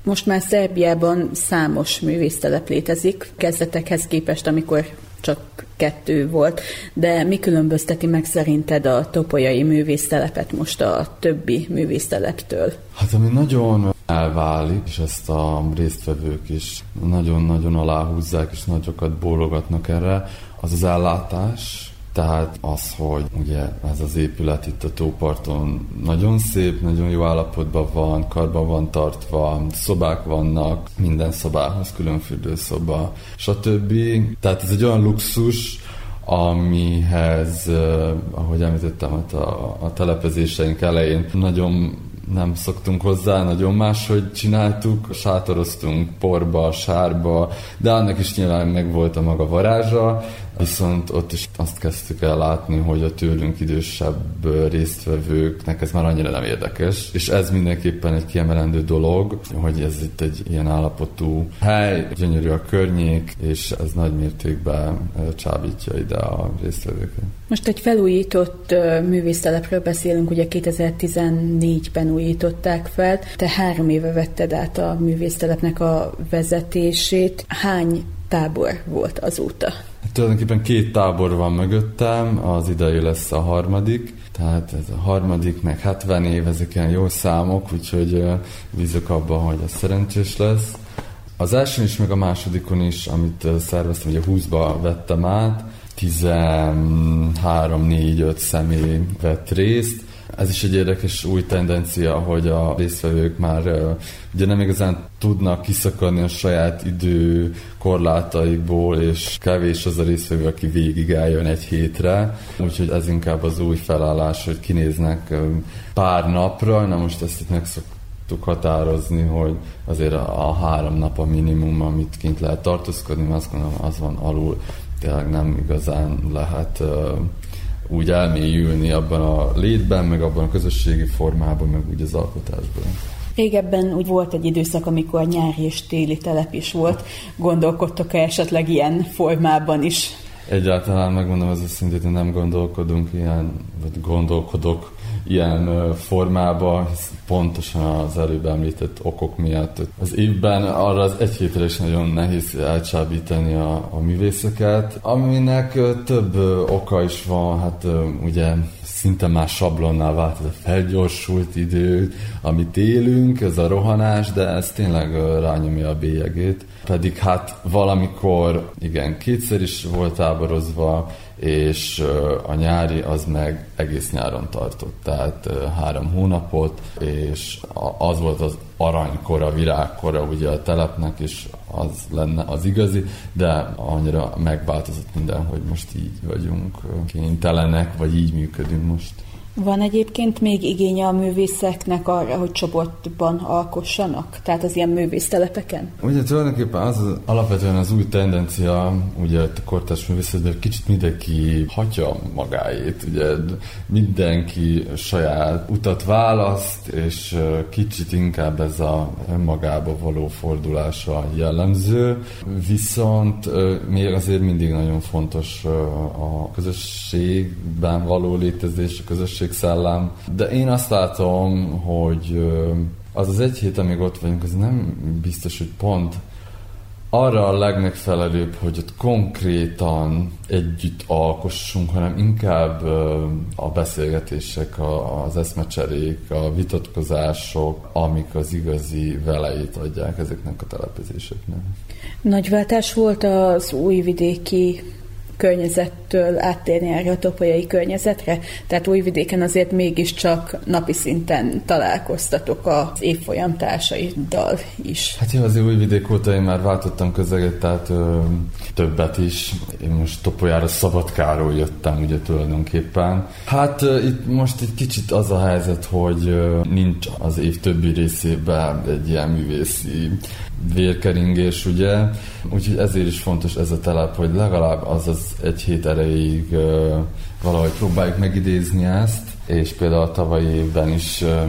Most már Szerbiában számos művésztelep létezik, kezdetekhez képest, amikor csak kettő volt, de mi különbözteti meg szerinted a topolyai művésztelepet most a többi művészteleptől? Hát ami nagyon elválik, és ezt a résztvevők is nagyon-nagyon aláhúzzák, és nagyokat bólogatnak erre, az az ellátás, tehát az, hogy ugye ez az épület itt a tóparton nagyon szép, nagyon jó állapotban van, karban van tartva, szobák vannak, minden szobához külön fürdőszoba, stb. Tehát ez egy olyan luxus, amihez, ahogy említettem, a, a telepezéseink elején nagyon nem szoktunk hozzá, nagyon máshogy csináltuk, sátoroztunk porba, sárba, de annak is nyilván meg volt a maga varázsa, viszont ott is azt kezdtük el látni, hogy a tőlünk idősebb résztvevőknek ez már annyira nem érdekes, és ez mindenképpen egy kiemelendő dolog, hogy ez itt egy ilyen állapotú hely, gyönyörű a környék, és ez nagy mértékben csábítja ide a résztvevőket. Most egy felújított művésztelepről beszélünk, ugye 2014-ben újították fel. Te három éve vetted át a művésztelepnek a vezetését. Hány tábor volt azóta? Tulajdonképpen két tábor van mögöttem, az idei lesz a harmadik, tehát ez a harmadik, meg 70 év, ezek ilyen jó számok, úgyhogy bízok abban, hogy ez szerencsés lesz. Az első is, meg a másodikon is, amit szerveztem, ugye 20-ba vettem át, 13-4-5 személy vett részt. Ez is egy érdekes új tendencia, hogy a résztvevők már ugye nem igazán tudnak kiszakadni a saját idő korlátaikból, és kevés az a résztvevő, aki végig eljön egy hétre. Úgyhogy ez inkább az új felállás, hogy kinéznek pár napra. Na most ezt itt meg tudtuk határozni, hogy azért a, három nap a minimum, amit kint lehet tartózkodni, mert azt gondolom, az van alul tényleg nem igazán lehet úgy elmélyülni abban a létben, meg abban a közösségi formában, meg úgy az alkotásban. Régebben úgy volt egy időszak, amikor nyári és téli telep is volt. Gondolkodtok-e esetleg ilyen formában is? Egyáltalán megmondom ez a szintén, nem gondolkodunk ilyen, vagy gondolkodok ilyen formába, pontosan az előbb említett okok miatt. Az évben arra az egy hétre is nagyon nehéz elcsábítani a, a művészeket, aminek több oka is van, hát ugye szinte már sablonnál vált ez a felgyorsult idő, amit élünk, ez a rohanás, de ez tényleg rányomja a bélyegét. Pedig hát valamikor, igen, kétszer is volt táborozva, és a nyári az meg egész nyáron tartott, tehát három hónapot, és az volt az aranykora, virágkora ugye a telepnek, és az lenne az igazi, de annyira megváltozott minden, hogy most így vagyunk kénytelenek, vagy így működünk most. Van egyébként még igénye a művészeknek arra, hogy csoportban alkossanak? Tehát az ilyen művésztelepeken? Ugye tulajdonképpen az, az alapvetően az új tendencia, ugye a kortás művészetben kicsit mindenki hatja magáét, ugye mindenki saját utat választ, és kicsit inkább ez a önmagába való fordulása jellemző, viszont még azért mindig nagyon fontos a közösségben való létezés, a közösség közösségszellem, de én azt látom, hogy az az egy hét, amíg ott vagyunk, az nem biztos, hogy pont arra a legmegfelelőbb, hogy ott konkrétan együtt alkossunk, hanem inkább a beszélgetések, az eszmecserék, a vitatkozások, amik az igazi veleit adják ezeknek a telepezéseknek. Nagy váltás volt az újvidéki környezettől áttérni erre a topolyai környezetre? Tehát Újvidéken azért mégiscsak napi szinten találkoztatok az évfolyam társaiddal is. Hát jó, azért Újvidék óta én már váltottam közeget, tehát ö, többet is. Én most Topolyára Szabadkáról jöttem ugye tulajdonképpen. Hát ö, itt most egy kicsit az a helyzet, hogy ö, nincs az év többi részében egy ilyen művészi vérkeringés, ugye, úgyhogy ezért is fontos ez a telep, hogy legalább az az egy hét erejéig uh, valahogy próbáljuk megidézni ezt, és például a tavalyi évben is uh,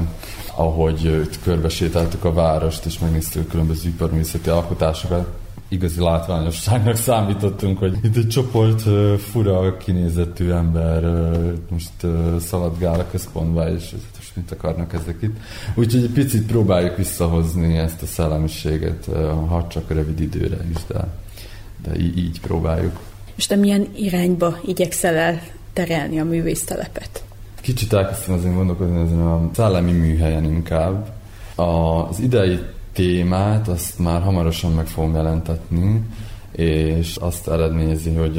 ahogy uh, körbesétáltuk a várost, és megnéztük különböző iparművészeti alkotásokat, igazi látványosságnak számítottunk, hogy itt egy csoport fura kinézetű ember most szaladgál a központba, és mit akarnak ezek itt. Úgyhogy egy picit próbáljuk visszahozni ezt a szellemiséget, ha csak rövid időre is, de, de így, így próbáljuk. És te milyen irányba igyekszel el terelni a művésztelepet? Kicsit elkezdtem azért gondolkodni ezen a szellemi műhelyen inkább. Az idei témát azt már hamarosan meg fogom jelentetni, és azt eredményezi, hogy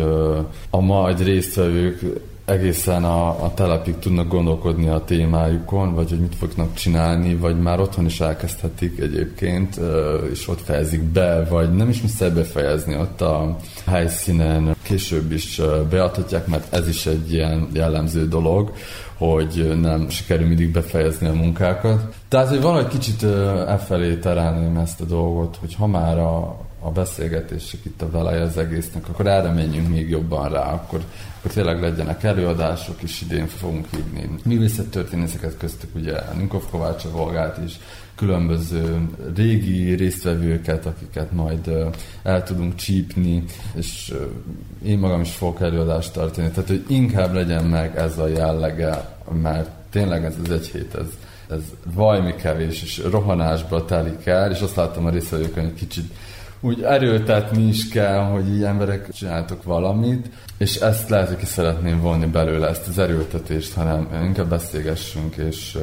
a majd résztvevők egészen a, a telepig tudnak gondolkodni a témájukon, vagy hogy mit fognak csinálni, vagy már otthon is elkezdhetik egyébként, és ott fejezik be, vagy nem is muszáj befejezni ott a helyszínen, később is beadhatják, mert ez is egy ilyen jellemző dolog, hogy nem sikerül mindig befejezni a munkákat. Tehát, hogy valahogy kicsit elfelé terelném ezt a dolgot, hogy ha már a, a beszélgetések itt a veleje az egésznek, akkor erre menjünk még jobban rá, akkor, akkor tényleg legyenek előadások, és idén fogunk hívni művészettörténészeket köztük, ugye Ninkov Kovács Volgát is, különböző régi résztvevőket, akiket majd el tudunk csípni, és én magam is fogok előadást tartani. Tehát, hogy inkább legyen meg ez a jellege, mert tényleg ez az egy hét, ez, ez vajmi kevés, és rohanásba telik el, és azt láttam a résztvevőkön, hogy kicsit úgy erőltetni is kell, hogy így emberek csináltok valamit, és ezt lehet, hogy ki szeretném vonni belőle, ezt az erőltetést, hanem inkább beszélgessünk, és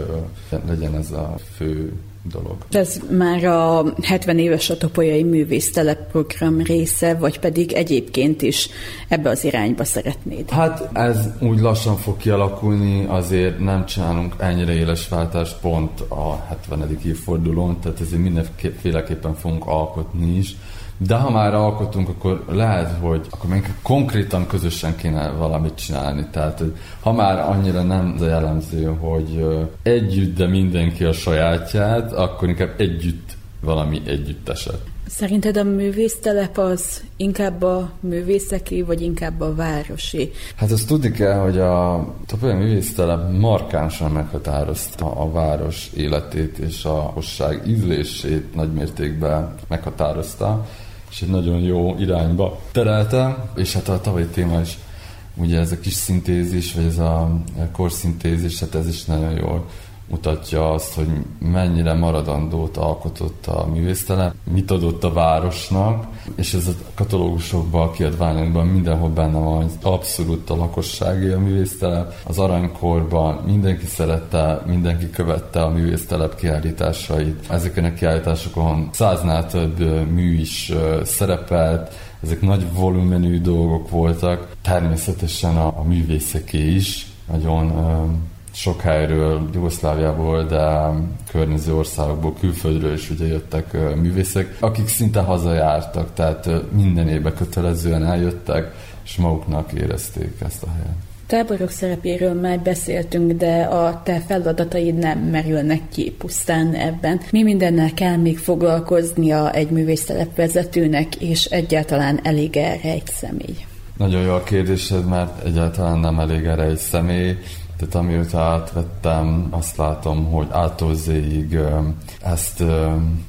uh, legyen ez a fő dolog. Ez már a 70 éves a Topolyai Művésztelep program része, vagy pedig egyébként is ebbe az irányba szeretnéd? Hát ez úgy lassan fog kialakulni, azért nem csinálunk ennyire éles váltást pont a 70. évfordulón, tehát ezért mindenféleképpen fogunk alkotni is. De ha már alkotunk, akkor lehet, hogy akkor még konkrétan közösen kéne valamit csinálni. Tehát ha már annyira nem az a jellemző, hogy együtt, de mindenki a sajátját, akkor inkább együtt valami együtteset. Szerinted a művésztelep az inkább a művészeki, vagy inkább a városi? Hát azt tudni kell, hogy a Topolyai művésztelep markánsan meghatározta a város életét és a hosság ízlését nagymértékben meghatározta és egy nagyon jó irányba terelte, és hát a tavalyi téma is ugye ez a kis szintézis, vagy ez a korszintézis, hát ez is nagyon jól mutatja azt, hogy mennyire maradandót alkotott a művésztelep, mit adott a városnak, és ez a katalógusokban, a kiadványokban mindenhol benne van, hogy abszolút a lakossági a művésztelep. Az aranykorban mindenki szerette, mindenki követte a művésztelep kiállításait. Ezeken a kiállításokon száznál több mű is szerepelt, ezek nagy volumenű dolgok voltak. Természetesen a, a művészeké is nagyon sok helyről, Jugoszláviából, de környező országokból, külföldről is ugye jöttek művészek, akik szinte hazajártak, tehát minden évben kötelezően eljöttek, és maguknak érezték ezt a helyet. táborok szerepéről már beszéltünk, de a te feladataid nem merülnek ki pusztán ebben. Mi mindennel kell még foglalkoznia egy művésztelep vezetőnek, és egyáltalán elég erre egy személy? Nagyon jó a kérdésed, mert egyáltalán nem elég erre egy személy. Tehát amióta átvettem, azt látom, hogy ától ezt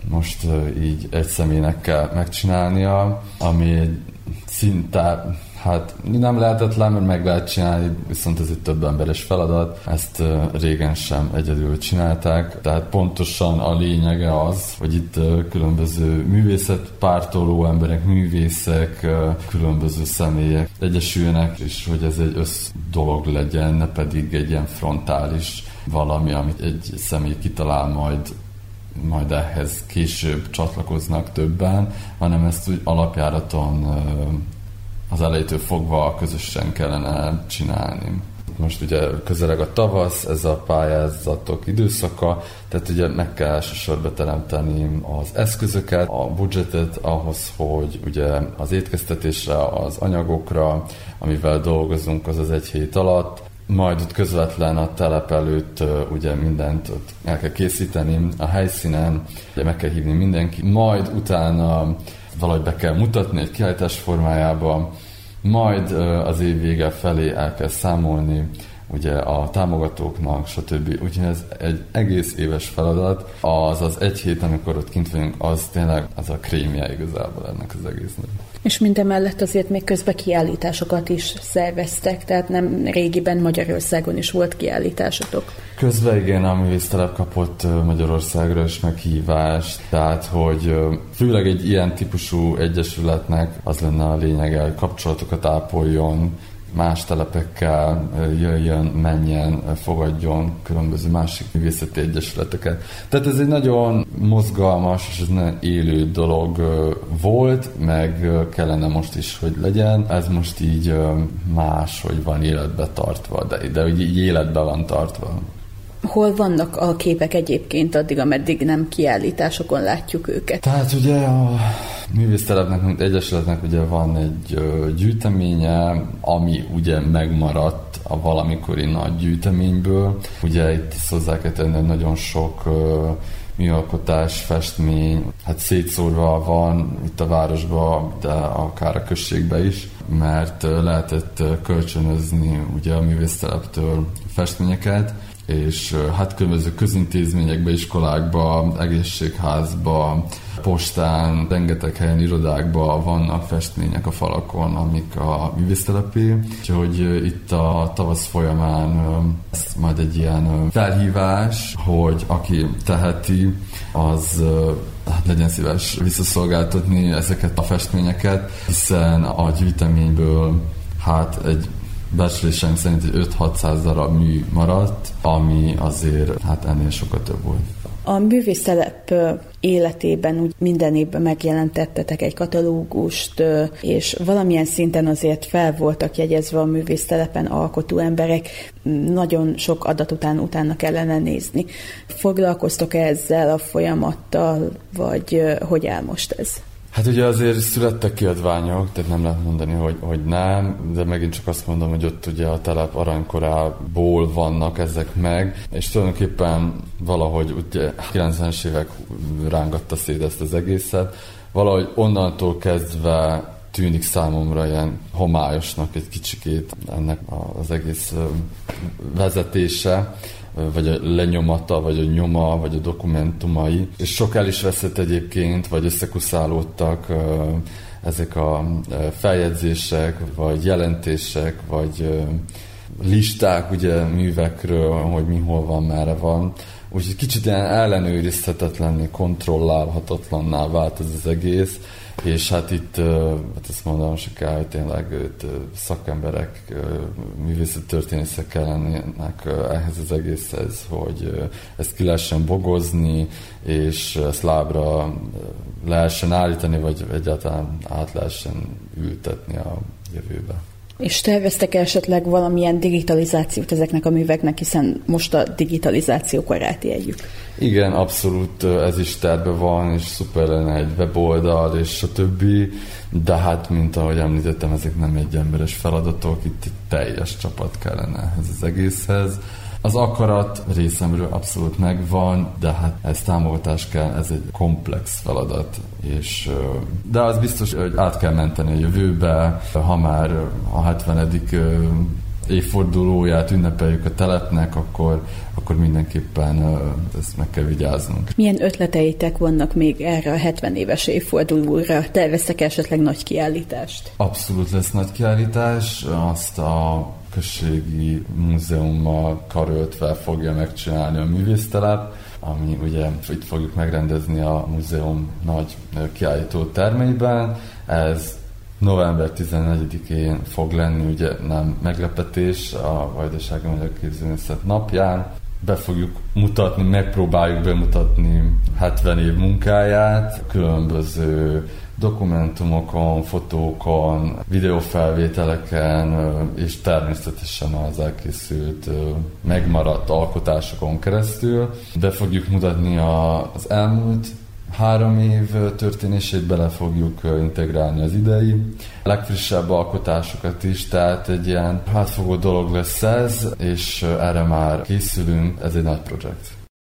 most így egy személynek kell megcsinálnia, ami szinte Hát nem lehetetlen, mert meg lehet csinálni, viszont ez egy több emberes feladat. Ezt régen sem egyedül csinálták. Tehát pontosan a lényege az, hogy itt különböző művészetpártoló emberek, művészek, különböző személyek egyesüljenek, és hogy ez egy össz dolog legyen, ne pedig egy ilyen frontális valami, amit egy személy kitalál majd majd ehhez később csatlakoznak többen, hanem ezt úgy alapjáraton az elejétől fogva közösen kellene csinálni. Most ugye közeleg a tavasz, ez a pályázatok időszaka, tehát ugye meg kell elsősorban teremteni az eszközöket, a budgetet ahhoz, hogy ugye az étkeztetésre, az anyagokra, amivel dolgozunk, az az egy hét alatt, majd ott közvetlen a telep előtt ugye mindent ott el kell készíteni a helyszínen, ugye meg kell hívni mindenki, majd utána valahogy be kell mutatni egy kiállítás formájába, majd az év vége felé el kell számolni ugye a támogatóknak, stb. Úgyhogy ez egy egész éves feladat. Az az egy hét, amikor ott kint vagyunk, az tényleg az a krémje igazából ennek az egésznek. És mindemellett azért még közben kiállításokat is szerveztek, tehát nem régiben Magyarországon is volt kiállításotok. Közben igen, a művésztelep kapott Magyarországra is meghívást, tehát hogy főleg egy ilyen típusú egyesületnek az lenne a lényege, hogy kapcsolatokat ápoljon, más telepekkel jöjjön, menjen, fogadjon különböző másik művészeti egyesületeket. Tehát ez egy nagyon mozgalmas és ez nagyon élő dolog volt, meg kellene most is, hogy legyen. Ez most így más, hogy van életbe tartva, de, de így életbe van tartva. Hol vannak a képek egyébként addig, ameddig nem kiállításokon látjuk őket? Tehát ugye a művésztelepnek, mint egyesületnek ugye van egy gyűjteménye, ami ugye megmaradt a valamikori nagy gyűjteményből. Ugye itt hozzá kell tenni, nagyon sok műalkotás, festmény, hát szétszórva van itt a városban, de akár a községbe is, mert lehetett kölcsönözni ugye a művészteleptől festményeket, és hát különböző közintézményekbe, iskolákba, egészségházba, postán, rengeteg helyen, irodákban vannak festmények a falakon, amik a művésztelepé. Úgyhogy itt a tavasz folyamán ez majd egy ilyen felhívás, hogy aki teheti, az hát legyen szíves visszaszolgáltatni ezeket a festményeket, hiszen a gyűjteményből hát egy becslésem szerint egy 5-600 darab mű maradt, ami azért hát ennél sokkal több volt. A művésztelep életében úgy minden évben megjelentettetek egy katalógust, és valamilyen szinten azért fel voltak jegyezve a művésztelepen alkotó emberek, nagyon sok adat után utána kellene nézni. Foglalkoztok -e ezzel a folyamattal, vagy hogy áll most ez? Hát ugye azért születtek kiadványok, tehát nem lehet mondani, hogy, hogy nem, de megint csak azt mondom, hogy ott ugye a telep aranykorából vannak ezek meg, és tulajdonképpen valahogy ugye 90-es évek rángatta szét ezt az egészet, valahogy onnantól kezdve tűnik számomra ilyen homályosnak egy kicsikét ennek az egész vezetése, vagy a lenyomata, vagy a nyoma, vagy a dokumentumai. És sok el is veszett egyébként, vagy összekuszálódtak ezek a feljegyzések, vagy jelentések, vagy listák ugye művekről, hogy mi hol van, merre van. Úgyhogy kicsit ilyen ellenőrizhetetlenné, kontrollálhatatlanná vált ez az egész és hát itt, hát ezt mondom, hogy tényleg itt szakemberek, művészet történészek kellenek ehhez az egészhez, hogy ezt ki lehessen bogozni, és ezt lábra lehessen állítani, vagy egyáltalán át lehessen ültetni a jövőbe. És terveztek esetleg valamilyen digitalizációt ezeknek a műveknek, hiszen most a digitalizáció korát éljük? Igen, abszolút ez is terve van, és szuper lenne egy weboldal, és a többi, de hát, mint ahogy említettem, ezek nem egy emberes feladatok, itt egy teljes csapat kellene ez az egészhez. Az akarat részemről abszolút megvan, de hát ez támogatás kell, ez egy komplex feladat, és, de az biztos, hogy át kell menteni a jövőbe, ha már a 70 évfordulóját ünnepeljük a telepnek, akkor, akkor mindenképpen ezt meg kell vigyáznunk. Milyen ötleteitek vannak még erre a 70 éves évfordulóra? Terveztek esetleg nagy kiállítást? Abszolút lesz nagy kiállítás. Azt a községi múzeummal karöltve fogja megcsinálni a művésztelep, ami ugye itt fogjuk megrendezni a múzeum nagy kiállító termeiben. Ez november 14-én fog lenni, ugye nem meglepetés a Vajdasági Magyar Képzőművészet napján. Be fogjuk mutatni, megpróbáljuk bemutatni 70 év munkáját, különböző dokumentumokon, fotókon, videófelvételeken, és természetesen az elkészült, megmaradt alkotásokon keresztül. Be fogjuk mutatni az elmúlt három év történését bele fogjuk integrálni az idei legfrissebb alkotásokat is, tehát egy ilyen hátfogó dolog lesz ez, és erre már készülünk, ez egy nagy projekt.